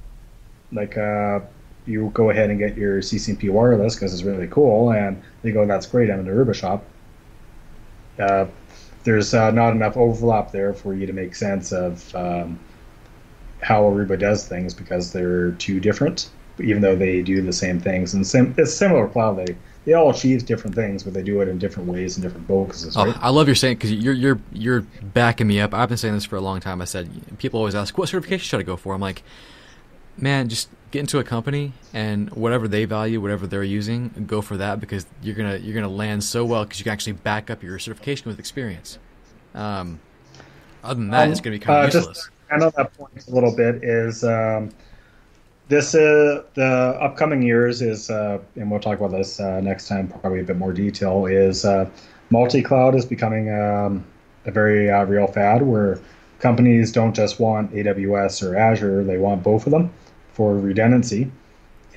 like uh, you go ahead and get your CCNP wireless because it's really cool, and they go, "That's great. I'm in the Aruba shop." Uh, there's uh, not enough overlap there for you to make sense of um, how Aruba does things because they're too different, even though they do the same things. And sim- it's similar cloud. They they all achieve different things, but they do it in different ways and different focuses. Oh. I love your saying because you're you're you're backing me up. I've been saying this for a long time. I said people always ask, "What certification should I go for?" I'm like, man, just get into a company and whatever they value, whatever they're using, go for that because you're gonna you're gonna land so well because you can actually back up your certification with experience. Um, other than that, um, it's gonna be kind of uh, useless. Just, I know that point a little bit is um, this uh, the upcoming years is uh, and we'll talk about this uh, next time probably a bit more detail is uh, multi cloud is becoming um, a very uh, real fad where companies don't just want AWS or Azure; they want both of them for redundancy.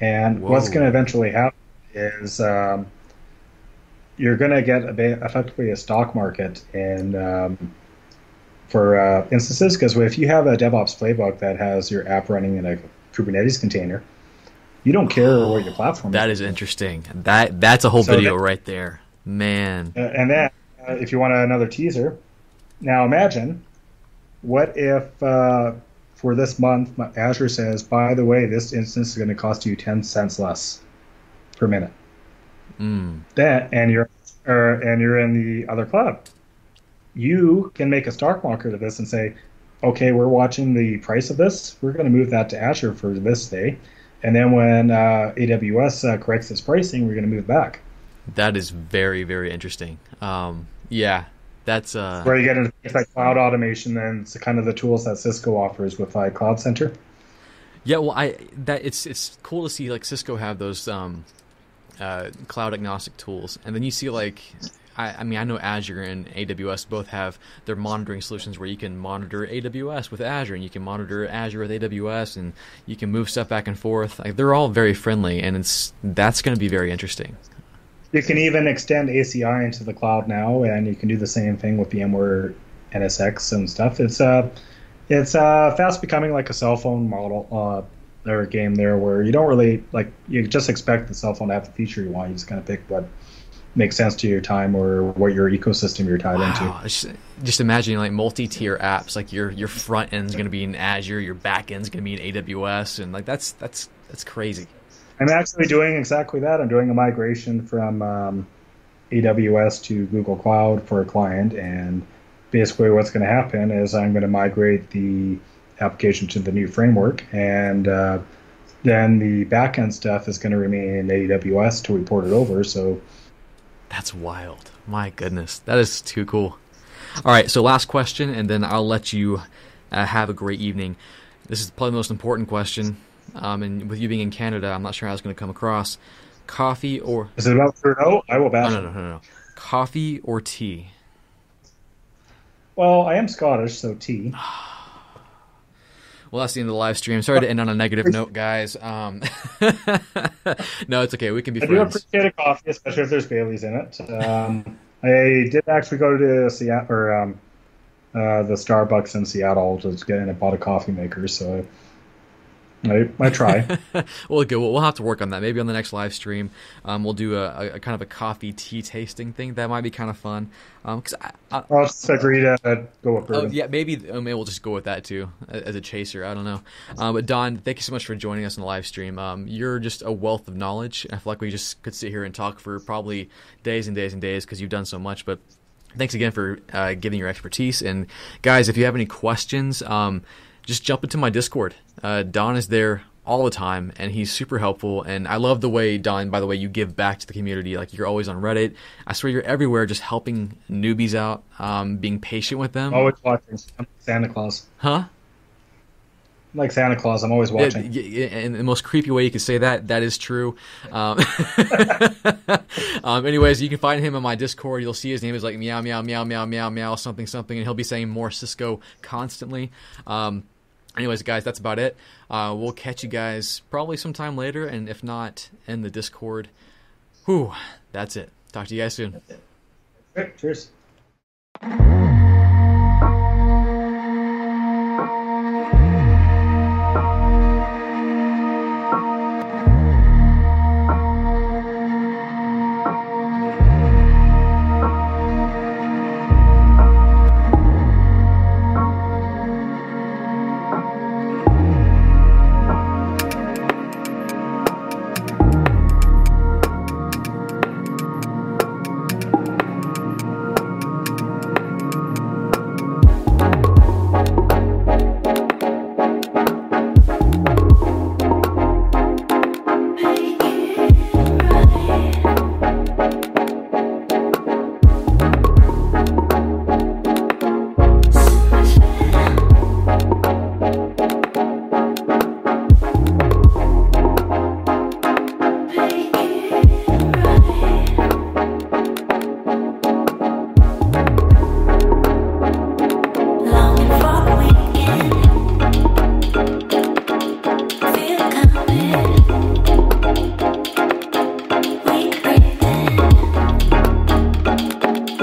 And Whoa. what's going to eventually happen is um, you're going to get a bit, effectively a stock market in um, for uh, instances because if you have a DevOps playbook that has your app running in a Kubernetes container, you don't care oh, what your platform. That is. is interesting. That that's a whole so video that, right there, man. Uh, and then, uh, if you want another teaser, now imagine what if uh, for this month, Azure says, by the way, this instance is going to cost you 10 cents less per minute. Mm. That and you're or, and you're in the other cloud. You can make a stock market of this and say, okay, we're watching the price of this. We're going to move that to Azure for this day, and then when uh, AWS uh, corrects its pricing, we're going to move back. That is very very interesting. Um, yeah, that's uh, where you get into like cloud automation and it's kind of the tools that Cisco offers with like Cloud Center. Yeah, well, I that it's it's cool to see like Cisco have those um, uh, cloud agnostic tools, and then you see like I, I, mean I know Azure and AWS both have their monitoring solutions where you can monitor AWS with Azure and you can monitor Azure with AWS and you can move stuff back and forth. Like they're all very friendly, and it's that's going to be very interesting. You can even extend ACI into the cloud now, and you can do the same thing with VMware NSX and stuff. It's uh, it's uh, fast becoming like a cell phone model uh, or game there, where you don't really like you just expect the cell phone to have the feature you want. You just kind of pick what makes sense to your time or what your ecosystem you're tied wow. into. Just, just imagining like multi-tier apps, like your your front end's going to be in Azure, your back end's going to be in AWS, and like that's that's that's crazy. I'm actually doing exactly that. I'm doing a migration from um, AWS to Google Cloud for a client, and basically what's going to happen is I'm going to migrate the application to the new framework, and uh, then the backend stuff is going to remain in AWS to report it over. So that's wild. My goodness, that is too cool. All right, so last question, and then I'll let you uh, have a great evening. This is probably the most important question. Um, and with you being in Canada, I'm not sure how it's going to come across. Coffee or is it about Trudeau? I will bash. No, no, no, no, no. Coffee or tea? Well, I am Scottish, so tea. Well, that's the end of the live stream. Sorry to end on a negative note, guys. Um, no, it's okay. We can be I do friends. appreciate a coffee, especially if there's Bailey's in it. Um, I did actually go to Seattle or um, uh, the Starbucks in Seattle to get in and bought a coffee maker, so I, I try. well, good. Well, we'll have to work on that. Maybe on the next live stream, um, we'll do a, a, kind of a coffee tea tasting thing. That might be kind of fun. Um, cause I, I, I'll just agree to go with oh, bourbon. yeah, maybe um, maybe we'll just go with that too as a chaser. I don't know. Uh, but Don, thank you so much for joining us on the live stream. Um, you're just a wealth of knowledge. I feel like we just could sit here and talk for probably days and days and days because you've done so much. But thanks again for uh, giving your expertise. And guys, if you have any questions, um, just jump into my Discord. Uh, Don is there all the time and he's super helpful and i love the way don by the way you give back to the community like you're always on reddit i swear you're everywhere just helping newbies out um, being patient with them Always watching I'm Santa Claus. huh I'm like Santa Claus. I'm always watching. And the most creepy way you could say that, that is true. Um, um, anyways, you can find him on my Discord. You'll see his name is like meow, meow, meow, meow, meow, meow, something, something, and he'll be saying more Cisco constantly. Um, anyways, guys, that's about it. Uh, we'll catch you guys probably sometime later, and if not, in the Discord. Whew, that's it. Talk to you guys soon. Cheers.